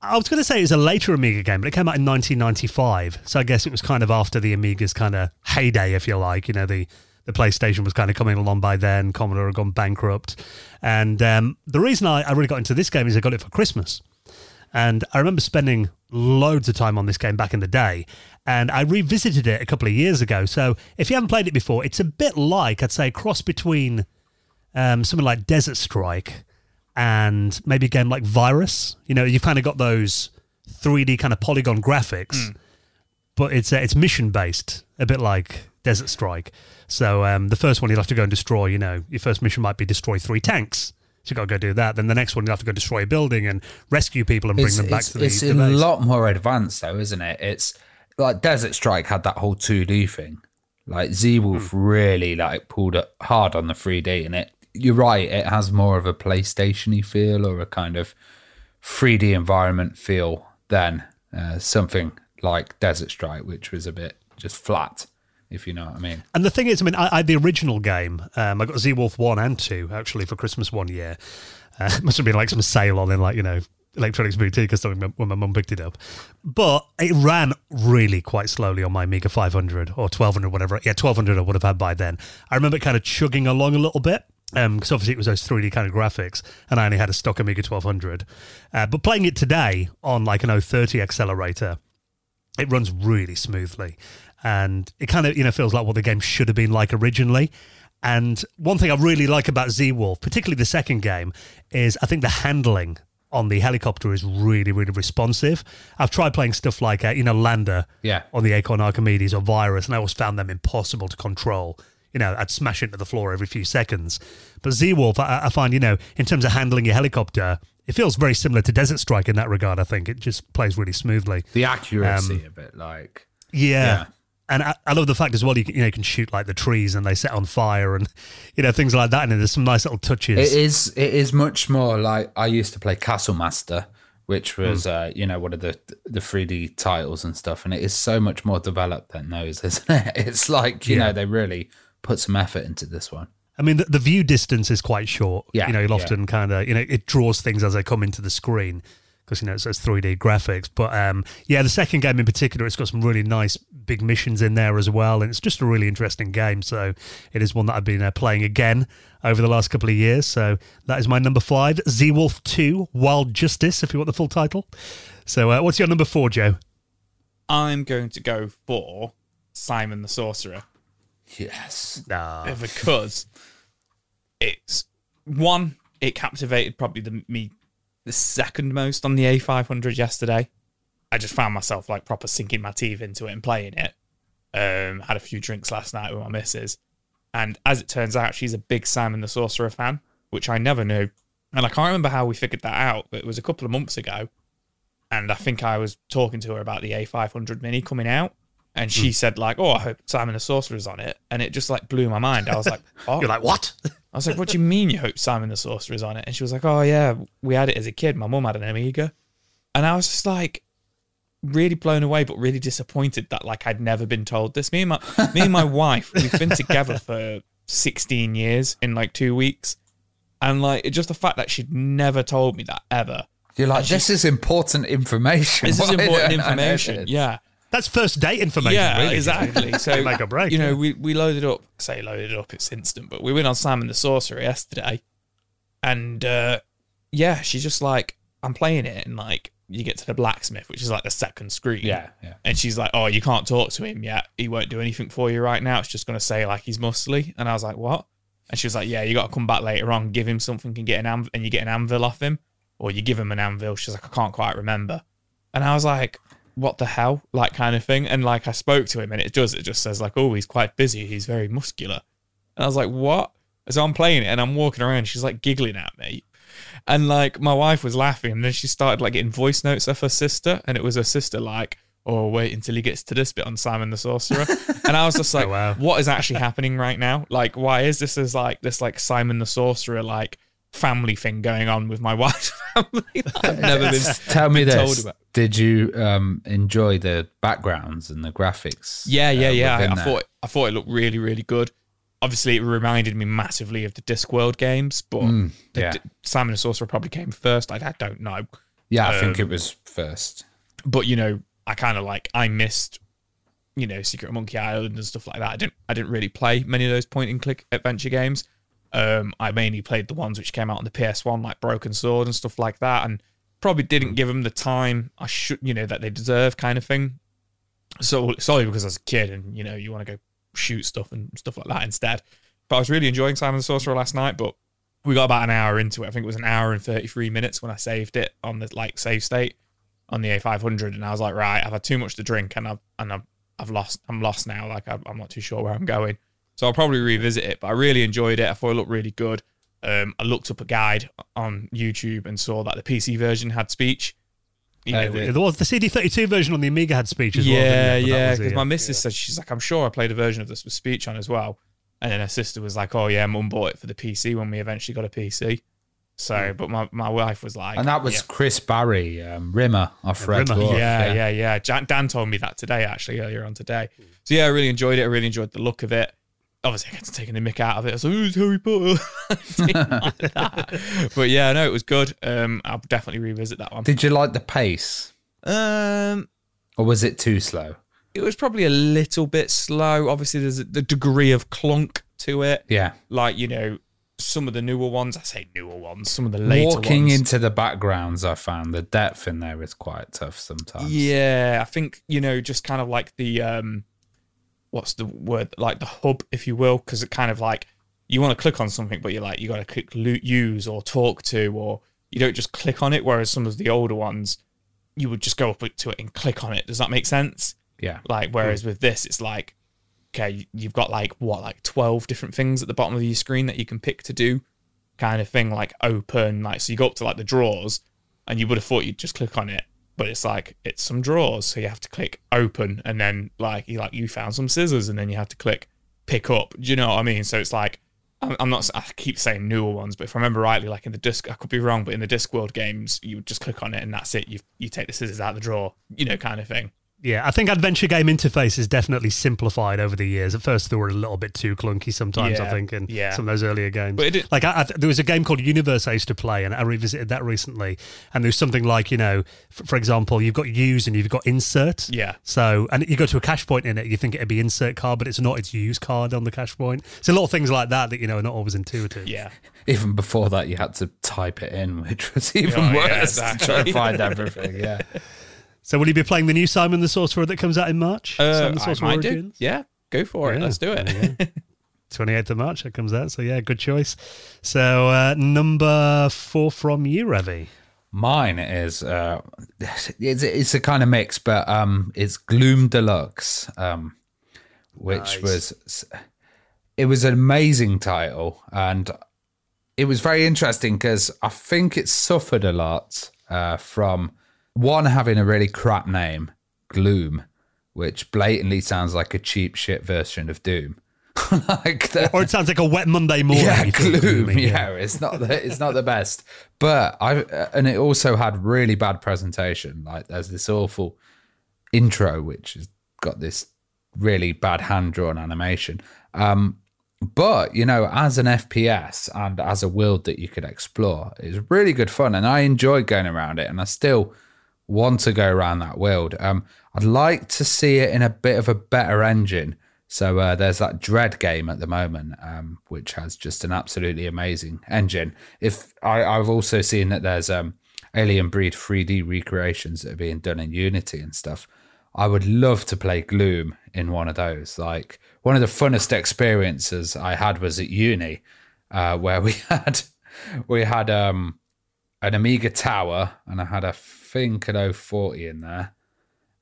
I was going to say it was a later Amiga game, but it came out in 1995. So I guess it was kind of after the Amiga's kind of heyday, if you like. You know, the the PlayStation was kind of coming along by then. Commodore had gone bankrupt, and um, the reason I, I really got into this game is I got it for Christmas. And I remember spending loads of time on this game back in the day. And I revisited it a couple of years ago. So if you haven't played it before, it's a bit like, I'd say, cross between um, something like Desert Strike and maybe a game like Virus. You know, you've kind of got those 3D kind of polygon graphics, but it's uh, it's mission based, a bit like Desert Strike. So um, the first one you'll have to go and destroy. You know, your first mission might be destroy three tanks. So you got to go do that. Then the next one you'll have to go destroy a building and rescue people and bring It's, them back to the, it's the a base. lot more advanced though, isn't it? It's like Desert Strike had that whole 2D thing. Like Zeewolf really like pulled it hard on the 3D, and it. You're right. It has more of a PlayStation-y feel or a kind of 3D environment feel than uh, something like Desert Strike, which was a bit just flat, if you know what I mean. And the thing is, I mean, I, I the original game. Um, I got Zeewolf 1 and 2 actually for Christmas one year. Uh, it must have been like some sale on in like, you know, Electronics Boutique or something when my mum picked it up. But it ran really quite slowly on my Amiga 500 or 1200, whatever. Yeah, 1200 I would have had by then. I remember it kind of chugging along a little bit. Because obviously it was those 3D kind of graphics, and I only had a stock Amiga 1200. Uh, but playing it today on like an 030 accelerator, it runs really smoothly and it kind of you know feels like what the game should have been like originally and one thing i really like about Zeewolf particularly the second game is i think the handling on the helicopter is really really responsive i've tried playing stuff like uh, you know lander Yeah. on the acorn archimedes or virus and i always found them impossible to control you know i'd smash into the floor every few seconds but Zeewolf I, I find you know in terms of handling your helicopter it feels very similar to desert strike in that regard i think it just plays really smoothly The accuracy of it, like yeah. Yeah. And I, I love the fact as well you can, you know you can shoot like the trees and they set on fire and you know things like that and there's some nice little touches. It is. It is much more like I used to play Castle Master, which was uh, you know one of the the 3D titles and stuff, and it is so much more developed than those, isn't it? It's like you Yeah. know they really put some effort into this one. I mean the, the view distance is quite short. Yeah, You know you'll yeah. often kind of you know it draws things as they come into the screen because you know it's those 3D graphics. But um, yeah, the second game in particular, it's got some really nice big missions in there as well, and it's just a really interesting game. So it is one that I've been uh, playing again over the last couple of years. So that is my number five, Zeewolf Two: Wild Justice, if you want the full title. So uh, what's your number four, Joe? I'm going to go for Simon the Sorcerer Yes. Nah. because it's one. It captivated probably the me the second most on the A500 yesterday. I just found myself like proper sinking my teeth into it and playing it. Um, had a few drinks last night with my missus, and as it turns out, she's a big Simon the Sorcerer fan, which I never knew. And I can't remember how we figured that out, but it was a couple of months ago. And I think I was talking to her about the A500 Mini coming out, and she hmm. said like, "Oh, I hope Simon the Sorcerer's on it," and it just like blew my mind. I was like, "Oh, You're like what? I was like, what do you mean you hope Simon the Sorcerer is on it? And she was like, oh, yeah, we had it as a kid. My mum had an Amiga. And I was just like, really blown away, but really disappointed that like I'd never been told this. Me and my me and my wife, we've been together for 16 years in like two weeks. And like it's just the fact that she'd never told me that ever. You're like this is important information. This is important don't I know information. Yeah. That's first date information. Yeah, really. exactly. So Make a break, You know, yeah. we, we loaded up. Say loaded up. It's instant. But we went on Simon the Sorcerer yesterday, and uh, yeah, she's just like, I'm playing it, and like you get to the blacksmith, which is like the second screen. Yeah, yeah. And she's like, "Oh, you can't talk to him yet. He won't do anything for you right now. It's just gonna say like he's muscly." And I was like, "What?" And she was like, "Yeah, you got to come back later on, give him something, and get an anv- and you get an anvil off him, or you give him an anvil." She's like, "I can't quite remember." And I was like, "What the hell?" Like kind of thing. And like I spoke to him, and it does. It just says like, "Oh, he's quite busy. He's very muscular." And I was like, "What?" So I'm playing it, and I'm walking around. She's like giggling at me. And like my wife was laughing, and then she started like getting voice notes of her sister, and it was her sister like, "Oh, wait until he gets to this bit on Simon the Sorcerer," and I was just like, oh, wow. "What is actually happening right now? Like, why is this as like this like Simon the Sorcerer like family thing going on with my wife's family? I've never been Tell me been this. Did you um, enjoy the backgrounds and the graphics? Yeah, yeah, uh, yeah. I, I thought I thought it looked really, really good. obviously it reminded me massively of the Discworld games, but Mm, the yeah. D- Simon and Sorcerer probably came first. I, I don't know, Yeah, I think Um, it was first. but you know, I kind of like I missed, you know, Secret of Monkey Island and stuff like that. I didn't I didn't really play many of those point and click adventure games. Um, I mainly played the ones which came out on the PS1, like Broken Sword and stuff like that, and probably didn't give them the time I should, you know, that they deserve, kind of thing. So solely because I was a kid, and you know, you want to go shoot stuff and stuff like that instead. But I was really enjoying Simon the Sorcerer last night, but we got about an hour into it. I think it was an hour and 33 minutes when I saved it on the like save state on the A500, and I was like, right, I've had too much to drink, and I've and I've, I've lost, I'm lost now. Like I'm I'm not too sure where I'm going, so I'll probably revisit it. But I really enjoyed it. I thought it looked really good. Um, I looked up a guide on YouTube and saw that the PC version had speech. You know, did Yeah, there was the CD32 version on the Amiga had speech as well. yeah, didn't it? But yeah. Because it, my missus said she's like, I'm sure I played a version of this with speech on as well. And then her sister was like, Oh yeah, mum bought it for the PC when we eventually got a PC. So, but my, my wife was like, And that was yeah. Chris Barrie, um, Rimmer our friend. Rimmer, Dwarf. yeah, yeah, yeah. Jan- Dan told me that today, actually, earlier on today. So yeah, I really enjoyed it. I really enjoyed the look of it. Obviously, I get to taking the mick out of it. I was like, "Who's Harry Potter?" Like but yeah, no, it was good. Um, I'll definitely revisit that one. Did you like the pace, Um, or was it too slow? it was probably a little bit slow. Obviously, there's a, the degree of clunk to it. Yeah, Like you know, some of the newer ones. I say newer ones. Some of the later ones. walking ones. into the backgrounds, I found the depth in there is quite tough sometimes. Yeah, I think you know, just kind of like the um, what's the word? Like the hub, if you will, because it kind of like you want to click on something, but you're like you got to click use or talk to, or you don't just click on it. Whereas some of the older ones, you would just go up to it and click on it. Does that make sense? yeah, Like whereas with this, it's like okay, you've got like what, like twelve different things at the bottom of your screen that you can pick to do, kind of thing. Like open, like so you go up to like the drawers, and you would have thought you'd just click on it, but it's like it's some drawers, so you have to click open, and then like you like you found some scissors, and then you have to click pick up. Do you know what I mean? So it's like. I'm not. I keep saying newer ones, but if I remember rightly, like in the disc, I could be wrong, but in the Discworld games, you would just click on it and that's it. You you take the scissors out of the drawer, you know, kind of thing. Yeah, I think adventure game interface is definitely simplified over the years. At first, they were a little bit too clunky sometimes. I think in yeah. some of those earlier games. But it like I, I, there was a game called Universe I used to play, and I revisited that recently. And there's something like you know, f- for example, you've got use and you've got insert. Yeah. So and you go to a cash point in it, you think it'd be insert card, but it's not. It's use card on the cash point. So a lot of things like that that you know are not always intuitive. Yeah. even before that, you had to type it in, which was oh, even Oh, yeah, worse to try exactly. and find everything. Yeah, So will you be playing the new Simon the Sorcerer that comes out in March? Uh, Simon the I Sorcerer might do. Yeah, go for it. Yeah, Let's do it. 28th of March it comes out. So yeah, good choice. So uh, number four from you, Ravi. mine is uh, it's it's a kind of mix, but um, it's Gloom Deluxe, um, which was it was an amazing title, and it was very interesting because I think it suffered a lot uh, from one having a really crap name, Gloom, which blatantly sounds like a cheap shit version of Doom. like the, Or it sounds like a wet Monday morning. yeah, gloom. yeah. it's not the it's not the best. But I uh, and it also had really bad presentation. Like there's this awful intro which has got this really bad hand drawn animation. Um, but you know, as an FPS and as a world that you could explore, it's really good fun, and I enjoyed going around it, and I still want to go around that world. Um, I'd like to see it in a bit of a better engine. So uh, there's that Dread game at the moment, um, which has just an absolutely amazing engine. If I, I've also seen that there's um, Alien Breed 3D recreations that are being done in Unity and stuff. I would love to play Gloom in one of those. Like one of the funnest experiences I had was at uni, uh, where we had we had um, an Amiga tower and I had a think an 040 in there.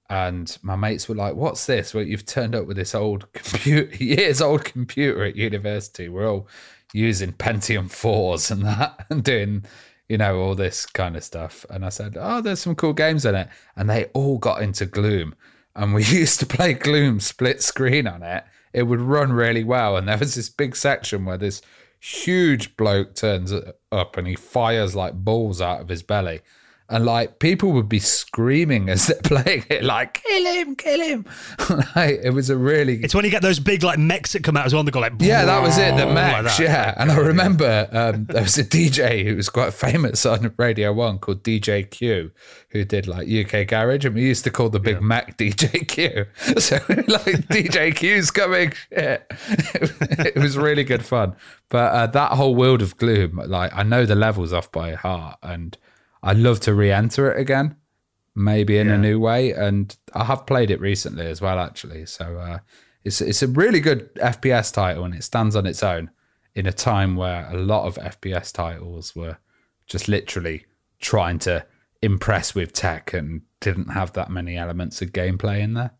And my mates were like, "What's this? Well, you've turned up with this old computer, years old computer at university. We're all using Pentium fours and that, and doing, you know, all this kind of stuff." And I said, "Oh, there's some cool games in it." And they all got into Gloom, and we used to play Gloom split screen on it. It would run really well, and there was this big section where this huge bloke turns up and he fires like balls out of his belly and like people would be screaming as they're playing it, like "kill him, kill him!" like, it was a really It's when you get those big like mechs that come out as well. They go like, yeah, that was it. The like mechs, that. yeah. And I remember um, there was a DJ who was quite famous on Radio One called DJ Q, who did like UK Garage, and we used to call the Big Mac DJ Q. So like DJ Q's coming, shit. It was really good fun. But uh, that whole world of Gloom, like I know the levels off by heart, and I'd love to re-enter it again, maybe in a new way. And I have played it recently as well, actually. So uh, it's it's a really good FPS title, and it stands on its own in a time where a lot of FPS titles were just literally trying to impress with tech and didn't have that many elements of gameplay in there.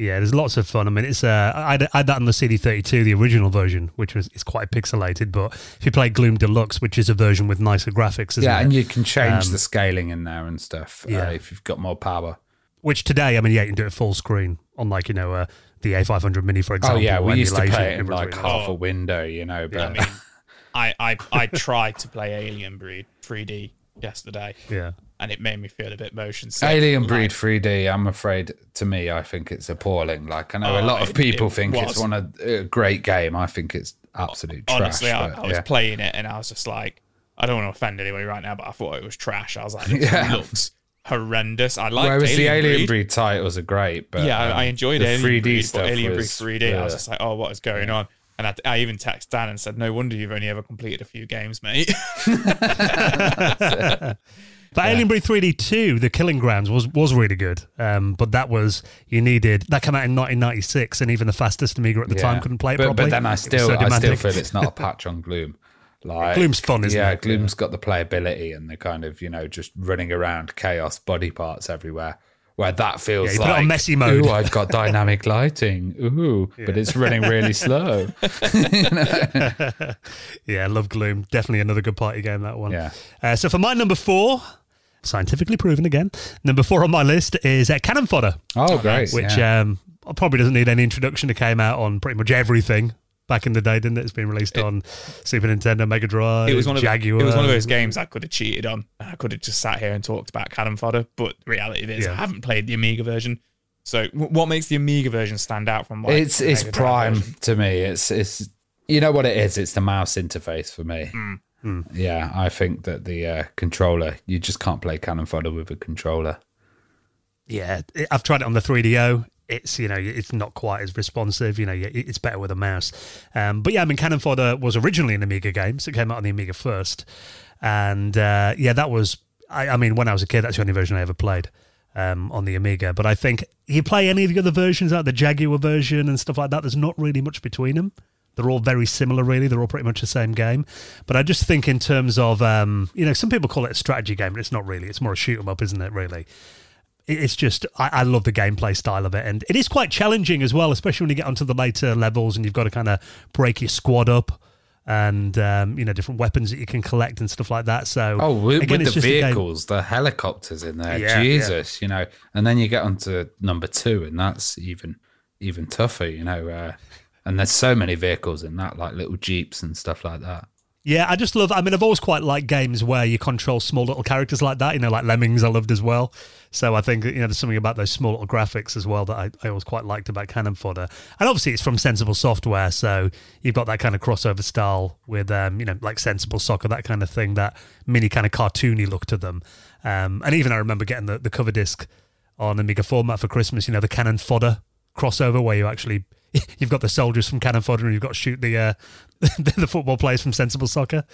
Yeah, there's lots of fun. I mean, it's uh, I had, I had that on the CD32, the original version, which was it's quite pixelated. But if you play Gloom Deluxe, which is a version with nicer graphics, isn't yeah, it? and you can change the scaling in there and stuff yeah. uh, if you've got more power. which today, I mean, yeah, you can do it full screen on like you know uh, the A500 Mini, for example. Oh example. yeah, we used to emulation, play it in like really nice. half a window, you know. But I mean, I, I I tried to play Alien Breed 3D yesterday, Yeah. And it made me feel a bit motion sick. Alien Breed 3D, I'm afraid, to me, I think it's appalling. Like I know a Oh, lot of people it think it's one of a great game. I think it's absolute trash. Honestly, I, I was yeah. playing it and I was just like, I don't want to offend anybody right now, but I thought it was trash. I was like, it Yeah. looks horrendous. I like Whereas Alien the Alien Breed. Breed, titles are great, but yeah, I- um, I enjoyed the Alien 3D Breed, stuff. Alien Breed was, 3D, I was just like, oh, what is going on? And I, I even texted Dan and said, no wonder you've only ever completed a few games, mate. But Alien Breed 3D 2, The Killing Grounds, was was really good. Um, but that was, you needed, that came out in 1996, and even the fastest Amiga at the yeah. time couldn't play it but, properly. But then I still, so I still feel it's not a patch on Gloom. Like Gloom's fun, isn't yeah, it? Gloom's got the playability and the kind of you know just running around chaos body parts everywhere. Where that feels Yeah, you put it like messy mode. Ooh, I've got dynamic lighting. Ooh, but it's running really slow. Yeah, love Gloom. Definitely another good party game, that one. Yeah. Uh, so for my number four, scientifically proven again, number four on my list is uh, Cannon Fodder, Oh, great! which yeah. um, probably doesn't need any introduction. It came out on pretty much everything back in the day, didn't it? It's been released on Super Nintendo, Mega Drive, it was one of Jaguar. it was one of those games I could have cheated on. I could have just sat here and talked about cannon fodder, but the reality is Yeah. I haven't played the Amiga version. So what makes the Amiga version stand out from like, it's the it's Mega prime version? to me. It's it's you know what it is. It's the mouse interface for me. Hmm. Yeah, I think that the uh, controller you just can't play cannon fodder with a controller. Yeah, I've tried it on the 3DO. It's you know it's not quite as responsive. You know it's better with a mouse. Um, but yeah, I mean Cannon Fodder was originally an Amiga game, so it came out on the Amiga first. And uh, yeah, that was I, I mean when I was a kid, that's the only version I ever played um, on the Amiga. But I think you play any of the other versions, like the Jaguar version and stuff like that. There's not really much between them. They're all very similar, really. They're all pretty much the same game. But I just think, in terms of, um, you know, some people call it a strategy game, but it's not really. It's more a shoot 'em up, isn't it? Really it's just I, I love the gameplay style of it and it is quite challenging as well especially when you get onto the later levels and you've got to kind of break your squad up and um, you know different weapons that you can collect and stuff like that so Oh, with, again, with the vehicles, the helicopters in there, Yeah, Jesus, you know. And then you get onto number two, and that's even even tougher, you know. Uh, and there's so many vehicles in that, like little jeeps and stuff like that. yeah i just love i mean i've always quite liked games where you control small little characters like that you know like lemmings i loved as well. So i think you know there's something about those small little graphics as well that i, I always quite liked about cannon fodder. And obviously it's from sensible software so you've got that kind of crossover style with um, you know like sensible soccer that kind of thing that mini kind of cartoony look to them. Um, and even i remember getting the, the cover disc on amiga format for christmas you know the cannon fodder crossover where you actually you've got the soldiers from Cannon Fodder and you've got to shoot the uh, the football players from Sensible Soccer.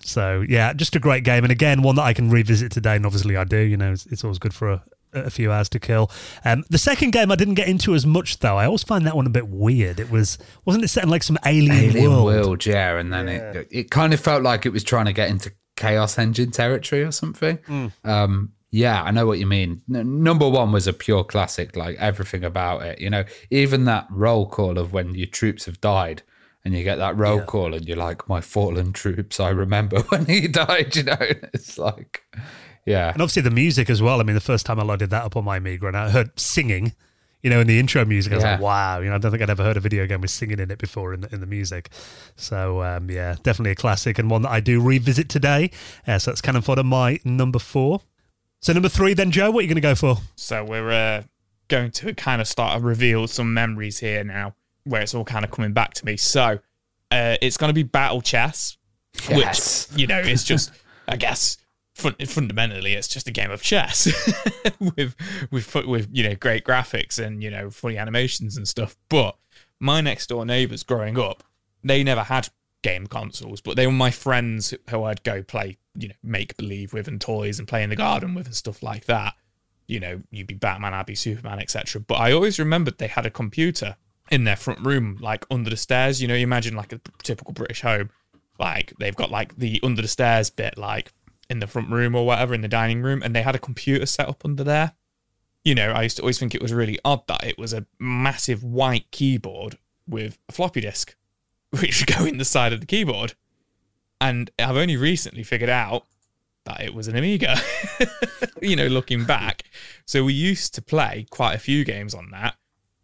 So yeah, just a great game, and again one that I can revisit today, and obviously I do. You know, it's, it's always good for a, a few hours to kill. Um, the second game I didn't get into as much though. I always find that one a bit weird. It was wasn't it set in like some alien, Alien world? World, yeah. And then it it kind of felt like it was trying to get into Chaos Engine territory or something. Hmm. Um, yeah, I know what you mean. Number one was a pure classic, like everything about it. You know, even that roll call of when your troops have died. And you get that roll call, and you're like, "My fallen troops." I remember when he died. You know, it's like, yeah, And obviously the music as well. I mean, the first time I loaded that up on my Amiga and I heard singing, you know, in the intro music, I was like, wow. You know, I don't think I'd ever heard a video game with singing in it before in the, in the music. So, um, yeah, definitely a classic and one that I do revisit today. Uh, so that's Cannon Fodder, my number four. So number three, then Joe, what are you going to go for? So we're uh, going to kind of start to reveal some memories here now, where it's all kind of coming back to me. So uh, it's going to be battle chess, Yes. which you know is just, I guess, fun- fundamentally it's just a game of chess with with fu- with you know great graphics and you know funny animations and stuff. But my next door neighbors growing up, they never had game consoles, but they were my friends who I'd go play, you know, make believe with and toys and play in the garden with and stuff like that. You know, you'd be Batman, I'd be Superman, etc. But I always remembered they had a computer in their front room, like under the stairs. You know, you imagine like a typical British home, like they've got like the under the stairs bit, like in the front room or whatever in the dining room, and they had a computer set up under there. You know, I used to always think it was really odd that it was a massive white keyboard with a floppy disk, which would go in the side of the keyboard. And I've only recently figured out that it was an Amiga, you know, looking back. So we used to play quite a few games on that.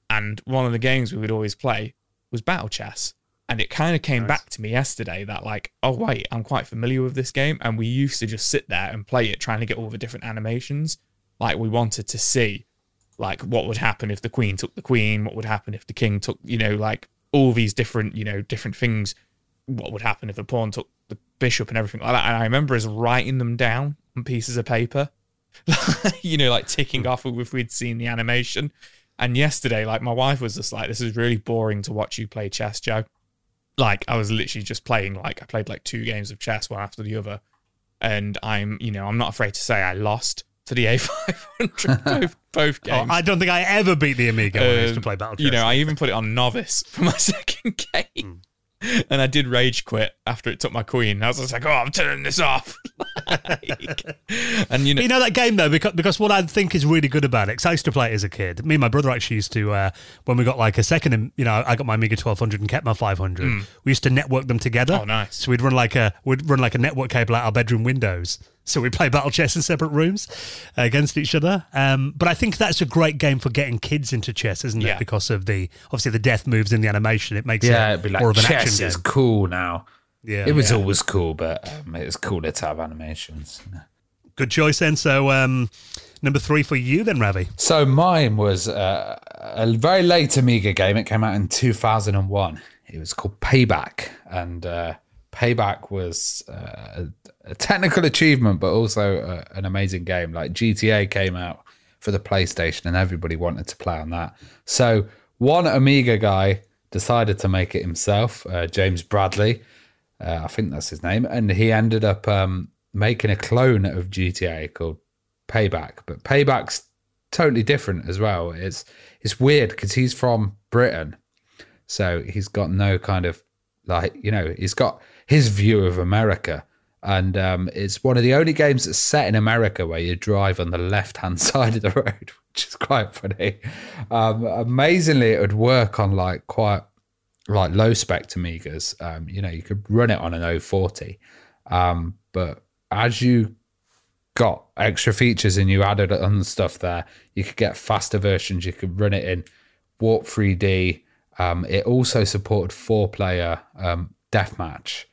And one of the games we would always play was Battle Chess. And it kind of came back to me yesterday that, like, oh, wait, I'm quite familiar with this game. And we used to just sit there and play it, trying to get all the different animations. Like, we wanted to see, like, what would happen if the queen took the queen, what would happen if the king took, you know, like all these different, you know, different things. What would happen if the pawn took the bishop and everything like that. And I remember us writing them down on pieces of paper, you know, like ticking off if we'd seen the animation. And yesterday, like my wife was just like, "This is really boring to watch you play chess, Joe." Like I was literally just playing. Like I played like two games of chess, one after the other, and I'm, you know, I'm not afraid to say I lost to the A500 both both Oh, games. I don't think I ever beat the Amiga when I used to Um, play Battle Chess. You know, I even put it on novice for my second game. And I did rage quit after it took my queen. I was just like, oh, I'm turning this off. Like- and you know, You know that game though, because, because what I think is really good about it. Because I used to play it as a kid. Me and my brother actually used to uh, when we got like a second. You know, I got my Amiga twelve hundred and kept my five hundred. We used to network them together. Oh, nice. So we'd run like a we'd run like a network cable out our bedroom windows. So we play battle chess in separate rooms uh, against each other. Um, but I think that's a great game for getting kids into chess, isn't it? Yeah. Because of the obviously the death moves in the animation. It makes Yeah, it it'd be like more of an chess action is game. cool now. Yeah, it was yeah. always cool, but um, it was cooler to have animations. good choice then. So um, number three for you then, Ravi. So mine was uh, a very late Amiga game. It came out in 2001. It was called Payback, and uh, Payback was uh, a, a technical achievement, but also uh, an amazing game. Like GTA came out for the PlayStation, and everybody wanted to play on that. So one Amiga guy decided to make it himself, uh, James Bradley. Uh, I think that's his name, and he ended up um, making a clone of GTA called Payback. But Payback's totally different as well. It's it's weird because he's from Britain, so he's got no kind of like you know he's got his view of America, and um, it's one of the only games that's set in America where you drive on the left hand side of the road, which is quite funny. Um, amazingly, it would work on like quite like low spec Amigas. Um, you know, you could run it on an 040, um, but as you got extra features and you added on stuff there, you could get faster versions. You could run it in Warp 3D. Um, it also supported four player um, deathmatch,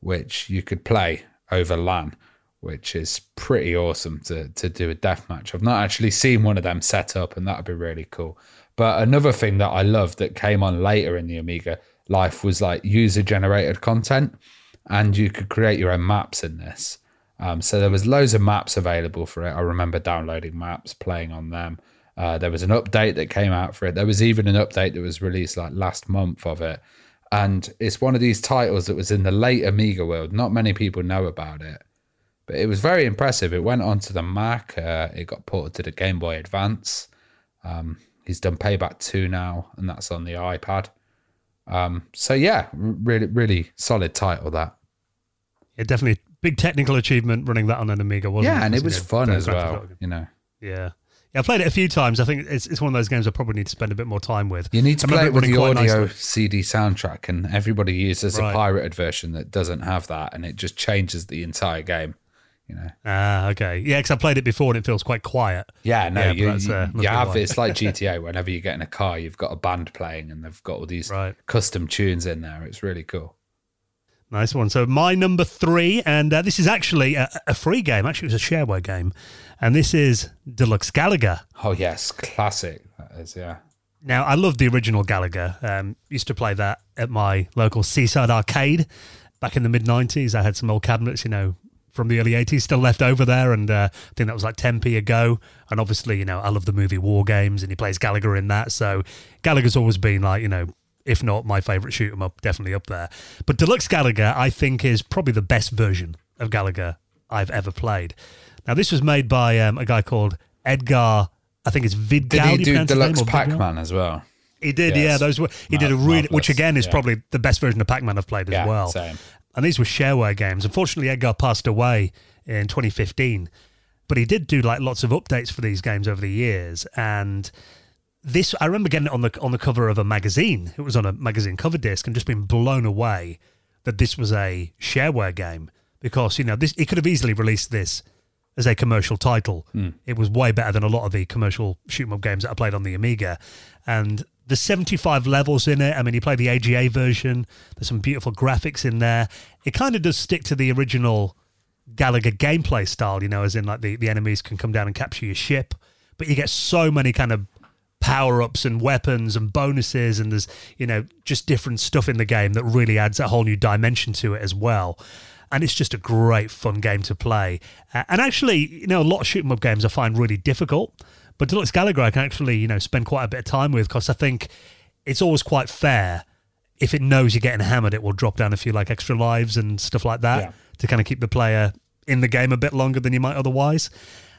which you could play over LAN, which is pretty awesome to, to do a death match. I've not actually seen one of them set up, and that would be really cool. But another thing that I loved that came on later in the Amiga life was like user generated content, and you could create your own maps in this. Um, so there was loads of maps available for it. I remember downloading maps, playing on them. Uh, there was an update that came out for it. There was even an update that was released like last month of it. And it's one of these titles that was in the late Amiga world. Not many people know about it, but it was very impressive. It went onto the Mac. Uh, it got ported to the Game Boy Advance. Um, he's done Payback 2 now, and that's on the iPad. Um, so yeah, really, really solid title that. Yeah, definitely big technical achievement running that on an Amiga, wasn't it? Yeah, and it You was fun as well. You know, Yeah. Yeah, I played it a few times. I think it's, it's one of those games I probably need to spend a bit more time with. you need to play it with the audio nicely. CD soundtrack, and everybody uses Right. a pirated version that doesn't have that, and it just changes the entire game. You know. Ah, okay. Yeah, because I played it before and it feels quite quiet. Yeah, no, Yeah, you, you, uh, you have it's like GTA. Whenever you get in a car, you've got a band playing, and they've got all these Right. custom tunes in there. It's really cool. Nice one. So my number three, and uh, this is actually a, a, free game. Actually, it was a shareware game, and this is Deluxe Galaga. Oh yes, classic. That is, yeah. Now I love the original Galaga. Um, used to play that at my local seaside arcade back in the mid '90s. I had some old cabinets, you know, from the early 80s still left over there and uh, I think that was like 10p a go and obviously you know I love the movie War Games and he plays Galaga in that so Galaga's always been like you know if not my favorite shoot 'em up, definitely up there. But Deluxe Galaga I think, is probably the best version of Galaga I've ever played. Now, this was made by um, a guy called Edgar. I think it's Vidgal. Did he do Deluxe Pac-Man as well? He did, yes. yeah. Those were he did a really, which again is yeah. probably the best version of Pac-Man I've played as yeah, well. Same. And these were shareware games. Unfortunately, Edgar passed away in 2015, but he did do like lots of updates for these games over the years, and this I remember getting it on the on the cover of a magazine. It was on a magazine cover disc and just being blown away that this was a shareware game because you know this it could have easily released this as a commercial title. Mm. It was way better than a lot of the commercial shoot 'em up games that I played on the Amiga, and the 75 levels in it. I mean, you play the AGA version. There's some beautiful graphics in there. It kind of does stick to the original Galaga gameplay style, you know, as in like the, the enemies can come down and capture your ship, but you get so many kind of power ups and weapons and bonuses, and there's you know just different stuff in the game that really adds a whole new dimension to it as well. And it's just a great fun game to play. Uh, and actually, you know, a lot of shoot 'em up games I find really difficult, but Deluxe Galaga I can actually you know spend quite a bit of time with because I think it's always quite fair. If it knows you're getting hammered, it will drop down a few like extra lives and stuff like that yeah. to kind of keep the player in the game a bit longer than you might otherwise.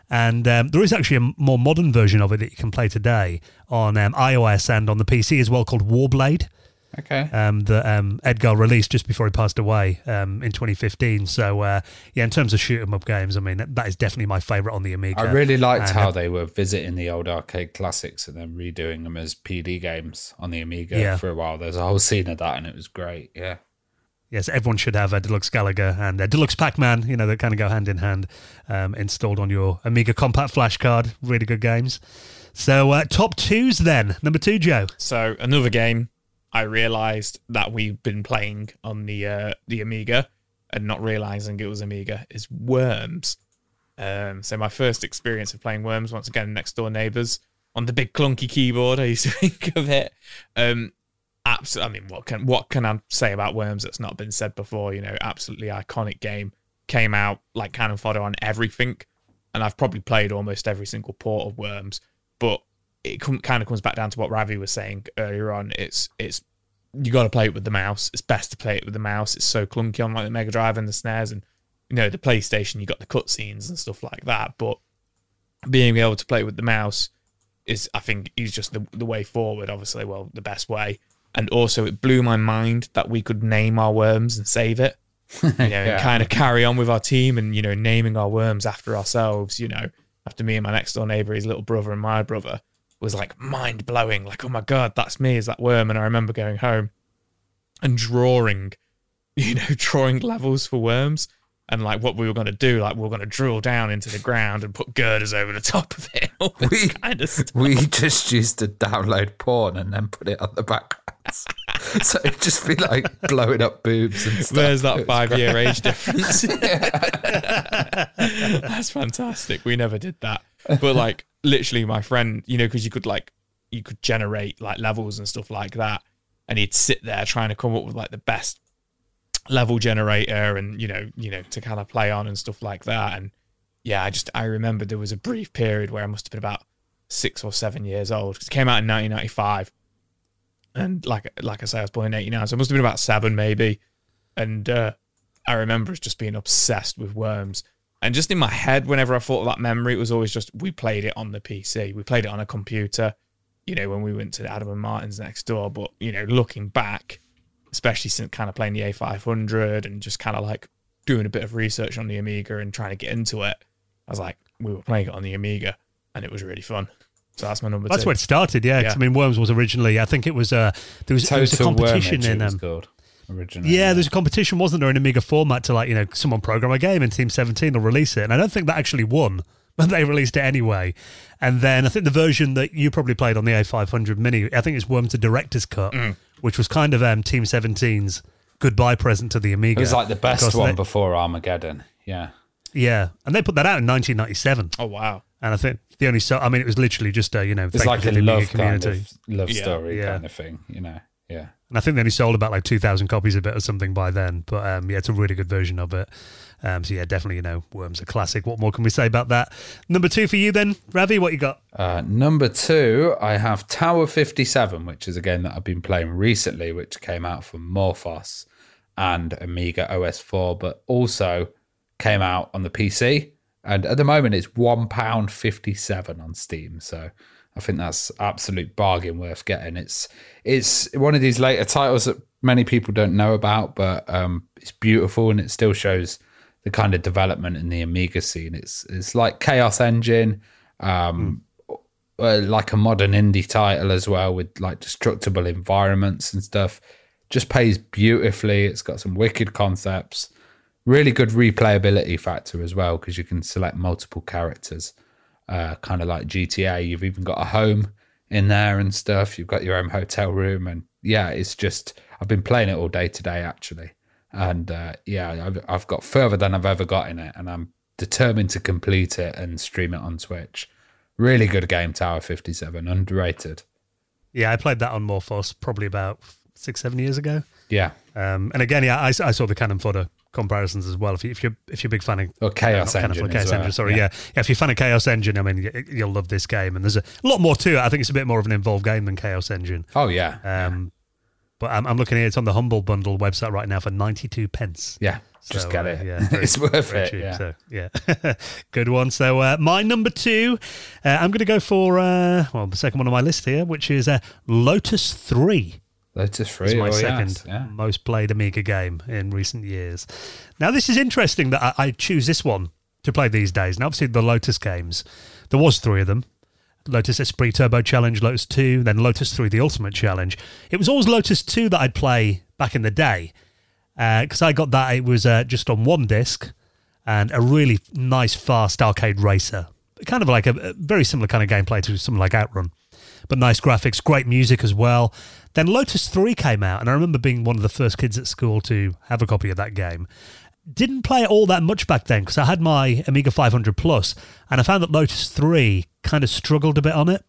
And um, there is actually a more modern version of it that you can play today on um, iOS and on the PC as well called Warblade. Okay. Um, that um, Edgar released just before he passed away um, in 2015. So, uh, yeah, in terms of shoot 'em up games, I mean, that is definitely my favourite on the Amiga. I really liked and, how they were visiting the old arcade classics and then redoing them as PD games on the Amiga yeah. for a while. There's a whole scene of that, and it was great. Yeah yes, everyone should have a Deluxe Galaga and a Deluxe Pac-Man. You know, that kind of go hand in hand. Um, installed on your Amiga Compact Flash card. Really good games. So uh, top twos then. Number two, Joe. So another game. I realised that we've been playing on the uh, the Amiga and not realising it was Amiga is Worms. Um, so my first experience of playing Worms once again next door neighbours on the big clunky keyboard. I used to think of it. Um, absolutely. I mean, what can what can I say about Worms that's not been said before? You know, absolutely iconic game. Came out like cannon fodder on everything, and I've probably played almost every single port of Worms. But it kind of comes back down to what Ravi was saying earlier on. It's it's you got to play it with the mouse. It's best to play it with the mouse. It's so clunky on like the Mega Drive and the SNES, and you know the PlayStation. You got the cutscenes and stuff like that, but being able to play with the mouse is, I think, is just the the way forward. Obviously, well, the best way and also it blew my mind that we could name our worms and save it you know yeah. and kind of carry on with our team and you know naming our worms after ourselves you know after me and my next door neighbor his little brother and my brother was like mind blowing like oh my god that's me is that worm? And i remember going home and drawing you know drawing levels for worms and like what we were going to do, like we are going to drill down into the ground and put girders over the top of it. we kind of we just used to download porn and then put it on the background, so it'd just be like blowing up boobs and stuff. There's that five year age difference. That's fantastic. We never did that, but like literally, my friend, you know, because you could like you could generate like levels and stuff like that, and he'd sit there trying to come up with like the best level generator and you know you know to kind of play on and stuff like that and yeah i just i remember there was a brief period where i must have been about six or seven years old it came out in 1995 and like like i say i was born in 89 so it must have been about seven maybe and uh, i remember just being obsessed with worms and just in my head whenever i thought of that memory it was always just we played it on the pc we played it on a computer you know when we went to adam and martin's next door but you know looking back especially since kind of playing the A500 and just kind of like doing a bit of research on the Amiga and trying to get into it. I was like, we were playing it on the Amiga and it was really fun. So that's my number that's two. where it started, yeah. yeah. I mean, Worms was originally, I think it was, uh, there was, there was a competition in. Um, originally. Yeah, yeah, there's a competition, wasn't there, in Amiga format to like, you know, someone program a game and Team 17 will release it. And I don't think that actually won, but they released it anyway. And then I think the version that you probably played on the A500 Mini, I think it's Worms the Director's Cut. Mm which was kind of um, Team 17's goodbye present to the Amiga. It was like the best because one they- before Armageddon. Yeah. yeah, and they put that out in 1997. Oh wow. And I think the only so I mean, it was literally just a you know, It's thank like you a to the Amiga love kind community. of love Yeah. story Yeah. kind of thing, you know. Yeah. And I think they only sold about like 2,000 copies of it or something by then. But um, yeah, it's a really good version of it. Um, so yeah, definitely, you know, Worms a classic. What more can we say about that? Number two for you then, Ravi, what you got? Uh, number two, I have Tower 57, which is a game that I've been playing recently, which came out for Morphos and Amiga OS4, but also came out on the PC. And at the moment, it's £1.57 on Steam. So I think that's absolute bargain worth getting. It's it's one of these later titles that many people don't know about, but um, it's beautiful and it still shows the kind of development in the Amiga scene. It's it's like Chaos Engine, um, uh, like a modern indie title as well with like destructible environments and stuff. Just plays beautifully. It's got some wicked concepts. Really good replayability factor as well because you can select multiple characters, uh, kind of like GTA. You've even got a home in there and stuff. You've got your own hotel room, and yeah, it's just. I've been playing it all day today actually, and uh, yeah, I've I've got further than I've ever got in it, and I'm determined to complete it and stream it on Twitch. Really good game, Tower Fifty Seven, underrated. Yeah, I played that on Morphos probably about six, seven years ago. Yeah, Um, and again, yeah, I, I saw the Cannon fodder comparisons as well. If, you, if you're if you're a big fan of or Chaos not Cannon Engine. Chaos well. Engine, sorry, yeah. yeah, If you're a fan of Chaos Engine, I mean, you'll love this game. And there's a lot more to it. I think it's a bit more of an involved game than Chaos Engine. Oh yeah, Um, but I'm, I'm looking here; it's on the Humble Bundle website right now for 92 pence. yeah. Just So, get uh, it. yeah, very- it's worth it. cheap, Yeah. So yeah, good one. So uh, my number two, uh, I'm going to go for uh, well the second one on my list here, which is uh, Lotus Three. Lotus Free Is my oh, second Yeah. most played Amiga game in recent years. Now this is interesting that I, I choose this one to play these days. Now obviously the Lotus games, there was three of them. Lotus Esprit Turbo Challenge, Lotus 2, then Lotus 3 The Ultimate Challenge. It was always Lotus 2 that I'd play back in the day because I got that. It was uh, just on one disc and a really nice, fast arcade racer. Kind of like a, a very similar kind of gameplay to something like Outrun, but nice graphics, great music as well. Then Lotus 3 came out, and I remember being one of the first kids at school to have a copy of that game. Didn't play it all that much back then because I had my Amiga 500 Plus, and I found that Lotus 3 kind of struggled a bit on it.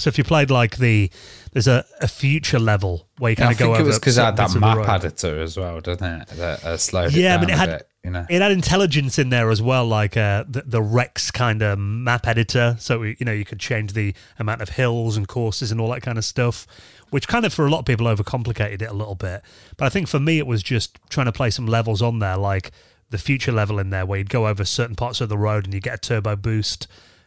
So if you played like the, there's a, a future level where you Yeah, kind I of go think over it was because it had that bits of the map road. editor as well, doesn't it? That uh, slowed Yeah, it I mean, it had- bit, you know. It had intelligence in there as well, like uh, the, the RECS kind of map editor. So, you know, you could change the amount of hills and courses and all that kind of stuff, which kind of for a lot of people overcomplicated it a little bit. But I think for me, it was just trying to play some levels on there, like the future level in there, where you'd go over certain parts of the road and you get a turbo boost.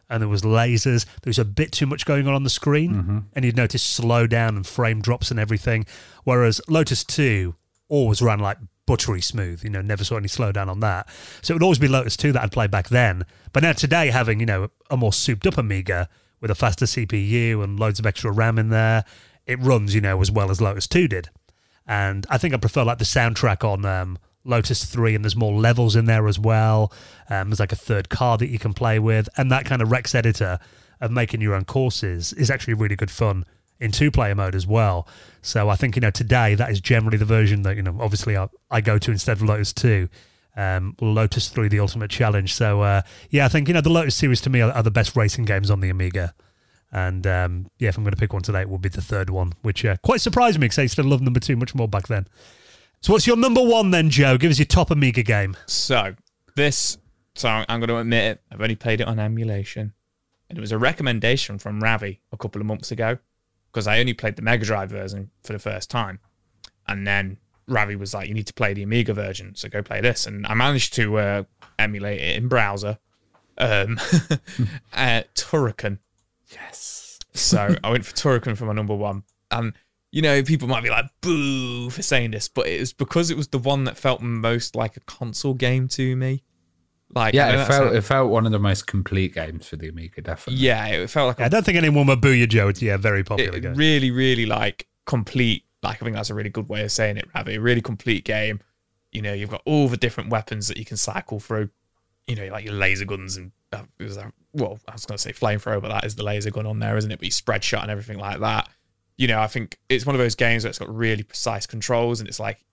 And there was lasers. There was a bit too much going on on the screen, and you'd notice slow down and frame drops and everything. Whereas Lotus Two always ran like buttery smooth. You know, never saw any slowdown on that. So it would always be Lotus 2 that I'd play back then. But now today, having, you know, a more souped up Amiga with a faster CPU and loads of extra RAM in there, it runs, you know, as well as Lotus 2 did. And I think I prefer like the soundtrack on um, Lotus 3, and there's more levels in there as well. Um, there's like a third car that you can play with. And that kind of RECS editor of making your own courses is actually really good fun in two player mode as well. So I think, you know, today that is generally the version that, you know, obviously I, I go to instead of Lotus 2. Um, Lotus 3, the Ultimate Challenge. So, uh, yeah, I think, you know, the Lotus series to me are, are the best racing games on the Amiga. And um, yeah, if I'm going to pick one today, it will be the third one, which uh, quite surprised me because I used to love number two much more back then. So, what's your number one then, Joe? Give us your top Amiga game. So this, so I'm going to admit it. I've only played it on emulation, and it was a recommendation from Ravi a couple of months ago because I only played the Mega Drive version for the first time, and then Ravi was like, "You need to play the Amiga version, so go play this." And I managed to uh, emulate it in browser. Um, uh, Turrican. Yes. So I went for Turrican for my number one. And, you know, people might be like, boo for saying this, but it was because it was the one that felt most like a console game to me. Like, Yeah, it felt a- it felt one of the most complete games for the Amiga, definitely. yeah, it felt like I a, don't think anyone would boo you, Joe. It's, yeah, very it popular game. really, really like complete. Like, I think that's a really good way of saying it, Ravi. A really complete game. You know, you've got all the different weapons that you can cycle through. You know, like your laser guns and uh, was, uh, well, I was going to say flamethrower, but that is the laser gun on there, isn't it? But you spread shot and everything like that. You know, I think it's one of those games where it's got really precise controls and it's like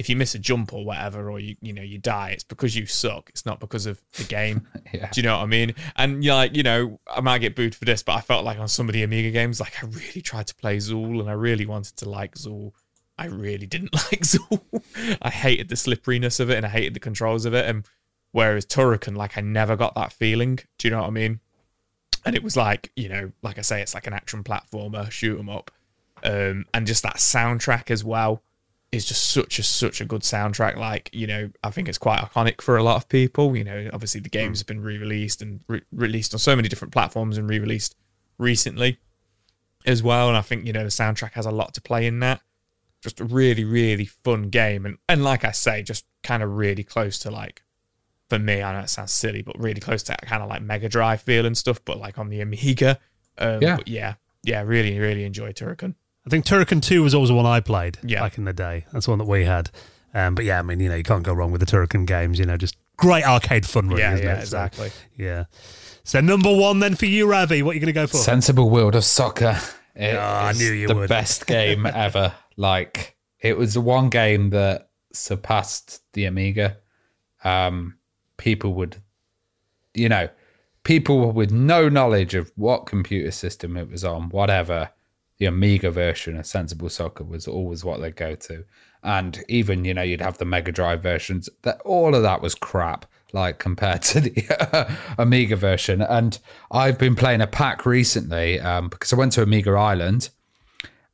if you miss a jump or whatever, or you you know you die, it's because you suck. It's not because of the game. Yeah. Do you know what I mean? And you're like, you know, I might get booed for this, but I felt like on some of the Amiga games, like I really tried to play Zool and I really wanted to like Zool. I really didn't like Zool. I hated the slipperiness of it and I hated the controls of it. And whereas Turrican, like I never got that feeling. Do you know what I mean? And it was like, you know, like I say, it's like an action platformer, shoot 'em up. Um, and just that soundtrack as well is just such a such a good soundtrack. Like you know, I think it's quite iconic for a lot of people. You know, obviously the games have been re-released and re- released on so many different platforms and re-released recently as well. And I think you know the soundtrack has a lot to play in that. Just a really really fun game, and and like I say, just kind of really close to like. For me, I know it sounds silly, but really close to that kind of like Mega Drive feel and stuff, but like on the Amiga. Um, Yeah. yeah, yeah, really, really enjoy Turrican. I think Turrican 2 was always the one I played Yeah. back in the day. That's the one that we had. Um, but yeah, I mean, you know, you can't go wrong with the Turrican games, you know, just great arcade fun, really, Yeah, isn't yeah, it? So, exactly. yeah. So number one then for you, Ravi, what are you going to go for? Sensible World of Soccer. It Ah, I knew you the would. best game ever. Like it was the one game that surpassed the Amiga. Um, people would, you know, people with no knowledge of what computer system it was on, whatever. The Amiga version of Sensible Soccer was always what they go to, and even you know you'd have the Mega Drive versions. That all of that was crap, like compared to the Amiga version. And I've been playing a pack recently um, because I went to Amiga Ireland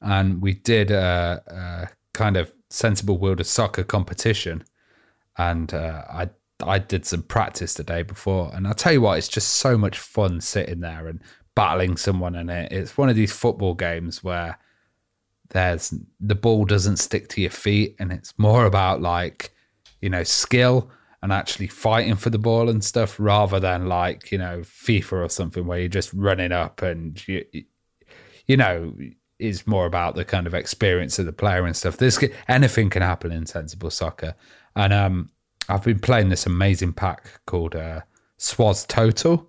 and we did a, a kind of sensible world of soccer competition and uh, I I did some practice the day before, and I'll tell you what, it's just so much fun sitting there and battling someone in it. It's one of these football games where there's the ball doesn't stick to your feet, and it's more about like you know skill and actually fighting for the ball and stuff, rather than like you know FIFA or something where you're just running up and you you know is more about the kind of experience of the player and stuff. This anything can happen in sensible soccer, and um, I've been playing this amazing pack called uh, SWOS Total,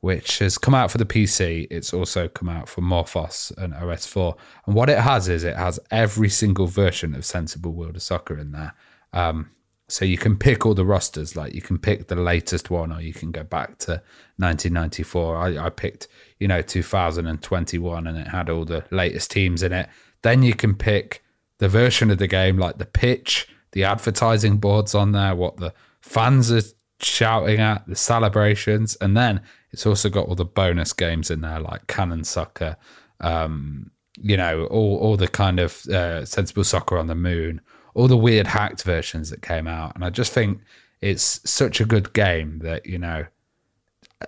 which has come out for the PC. It's also come out for MorphOS and OS4. And what it has is it has every single version of Sensible World of Soccer in there. Um, so you can pick all the rosters, like you can pick the latest one, or you can go back to 1994. I, I picked, you know, 2021, and it had all the latest teams in it. Then you can pick the version of the game, like the pitch, the advertising boards on there, what the fans are shouting at, the celebrations, and then it's also got all the bonus games in there, like Cannon Soccer, um, you know, all all the kind of uh, sensible soccer on the moon, all the weird hacked versions that came out, and I just think it's such a good game that you know.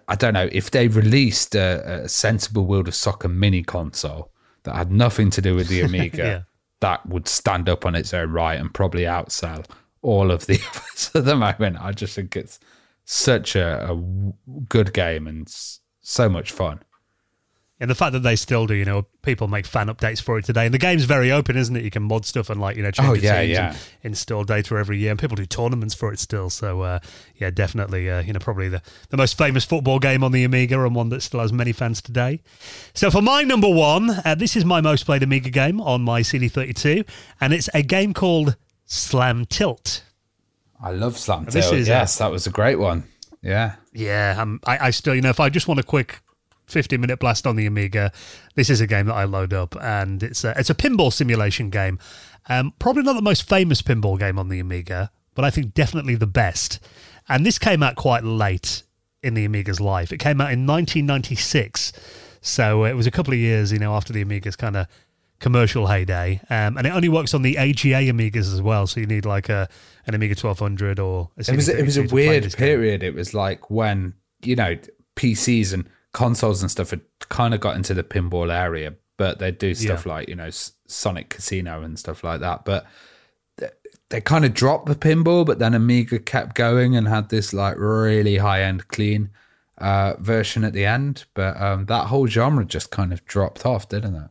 I don't know if they released a, a sensible World of Soccer mini console that had nothing to do with the Amiga, Yeah. that would stand up on its own right and probably outsell all of the others at the moment. I just think it's such a good game and so much fun. And the fact that they still do, you know, people make fan updates for it today. And the game's very open, isn't it? You can mod stuff and like, you know, change Oh, yeah, teams yeah. and install data every year. And people do tournaments for it still. So, uh, yeah, definitely, uh, you know, probably the, the most famous football game on the Amiga and one that still has many fans today. So for my number one, uh, this is my most played Amiga game on my CD32. And it's a game called Slam Tilt. I love Slam this is a- Yes, that was a great one. Yeah. Yeah, um, I, I still, you know, if I just want a quick 15 minute blast on the Amiga, this is a game that I load up, and it's a, it's a pinball simulation game. Um, probably not the most famous pinball game on the Amiga, but I think definitely the best. And this came out quite late in the Amiga's life. It came out in 1996, so it was a couple of years, you know, after the Amiga's kind of commercial heyday. Um, and it only works on the AGA Amigas as well, so you need like a an Amiga 1200 or a It was it was a CD32 to play weird this game. period. It was like when, you know, PCs and consoles and stuff had kind of got into the pinball area, but they do stuff Yeah. like, you know, Sonic Casino and stuff like that. But they, they kind of dropped the pinball, but then Amiga kept going and had this like really high end clean uh, version at the end. But um, that whole genre just kind of dropped off, didn't it?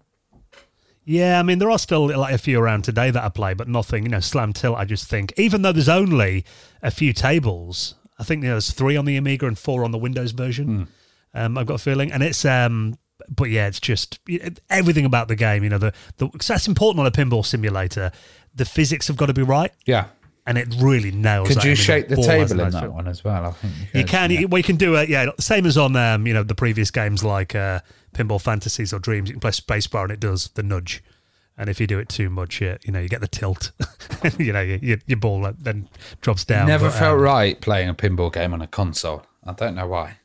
Yeah, I mean there are still like a few around today that I play, but nothing. You know, slam tilt. I just think, even though there's only a few tables, I think there's three on the Amiga and four on the Windows version. Um, I've got a feeling, and it's um, but yeah, it's just it- everything about the game. You know, the the that's important on a pinball simulator. the physics have got to be right, Yeah. And it really nails. Could you shake the ball has a table in that feel. one as well? I think You could, can. yeah. You, well, you can do it. Yeah, same as on um, you know the previous games like uh, Pinball Fantasies or Dreams. You can press spacebar and it does the nudge. And if you do it too much, you, you know you get the tilt. you know your, your, your ball then drops down. Never But, felt um, right playing a pinball game on a console. I don't know why.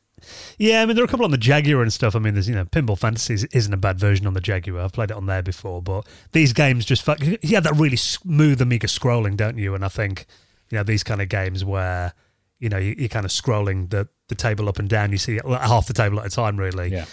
Yeah, I mean there are a couple on the Jaguar and stuff. I mean, there's you know Pinball Fantasies isn't a bad version on the Jaguar. I've played it on there before, but these games just fuck. You have that really smooth Amiga scrolling, don't you? And I think you know these kind of games where you know you, you're kind of scrolling the the table up and down. You see half the table at a time, really. Yeah.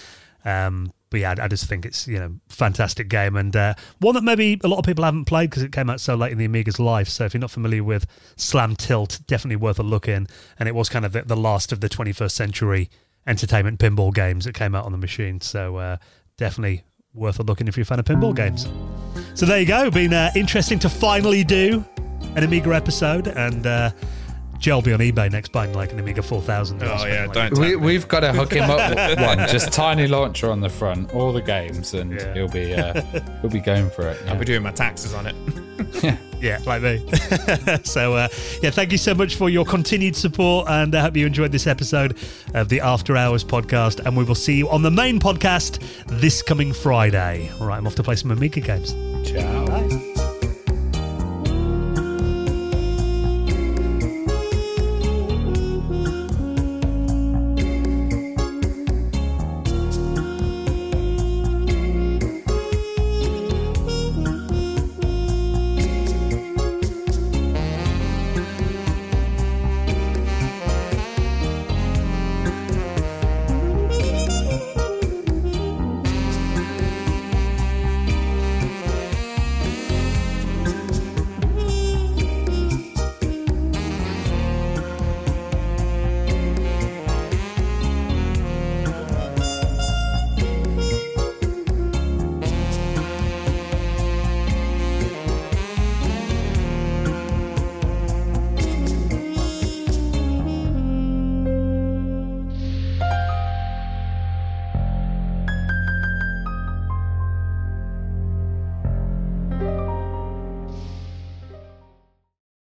Um, but yeah, I, I just think it's you know fantastic game and uh, one that maybe a lot of people haven't played because it came out so late in the Amiga's life. So if you're not familiar with Slam Tilt, definitely worth a look in. And it was kind of the, the last of the 21st century entertainment pinball games that came out on the machine. So uh, definitely worth a look if you're a fan of pinball games. So there you go. Been uh, interesting to finally do an Amiga episode and. Joe will be on eBay next buying like an Amiga 4000. Oh, yeah, like don't- We, we've got to hook him up with one, just TinyLauncher on the front, all the games, and Yeah. he'll be uh, he'll be going for it. I'll be doing my taxes on it. Yeah, like me. so, uh, yeah, thank you so much for your continued support, and I hope you enjoyed this episode of the After Hours podcast. And we will see you on the main podcast this coming Friday. All right, I'm off to play some Amiga games. Ciao. Bye.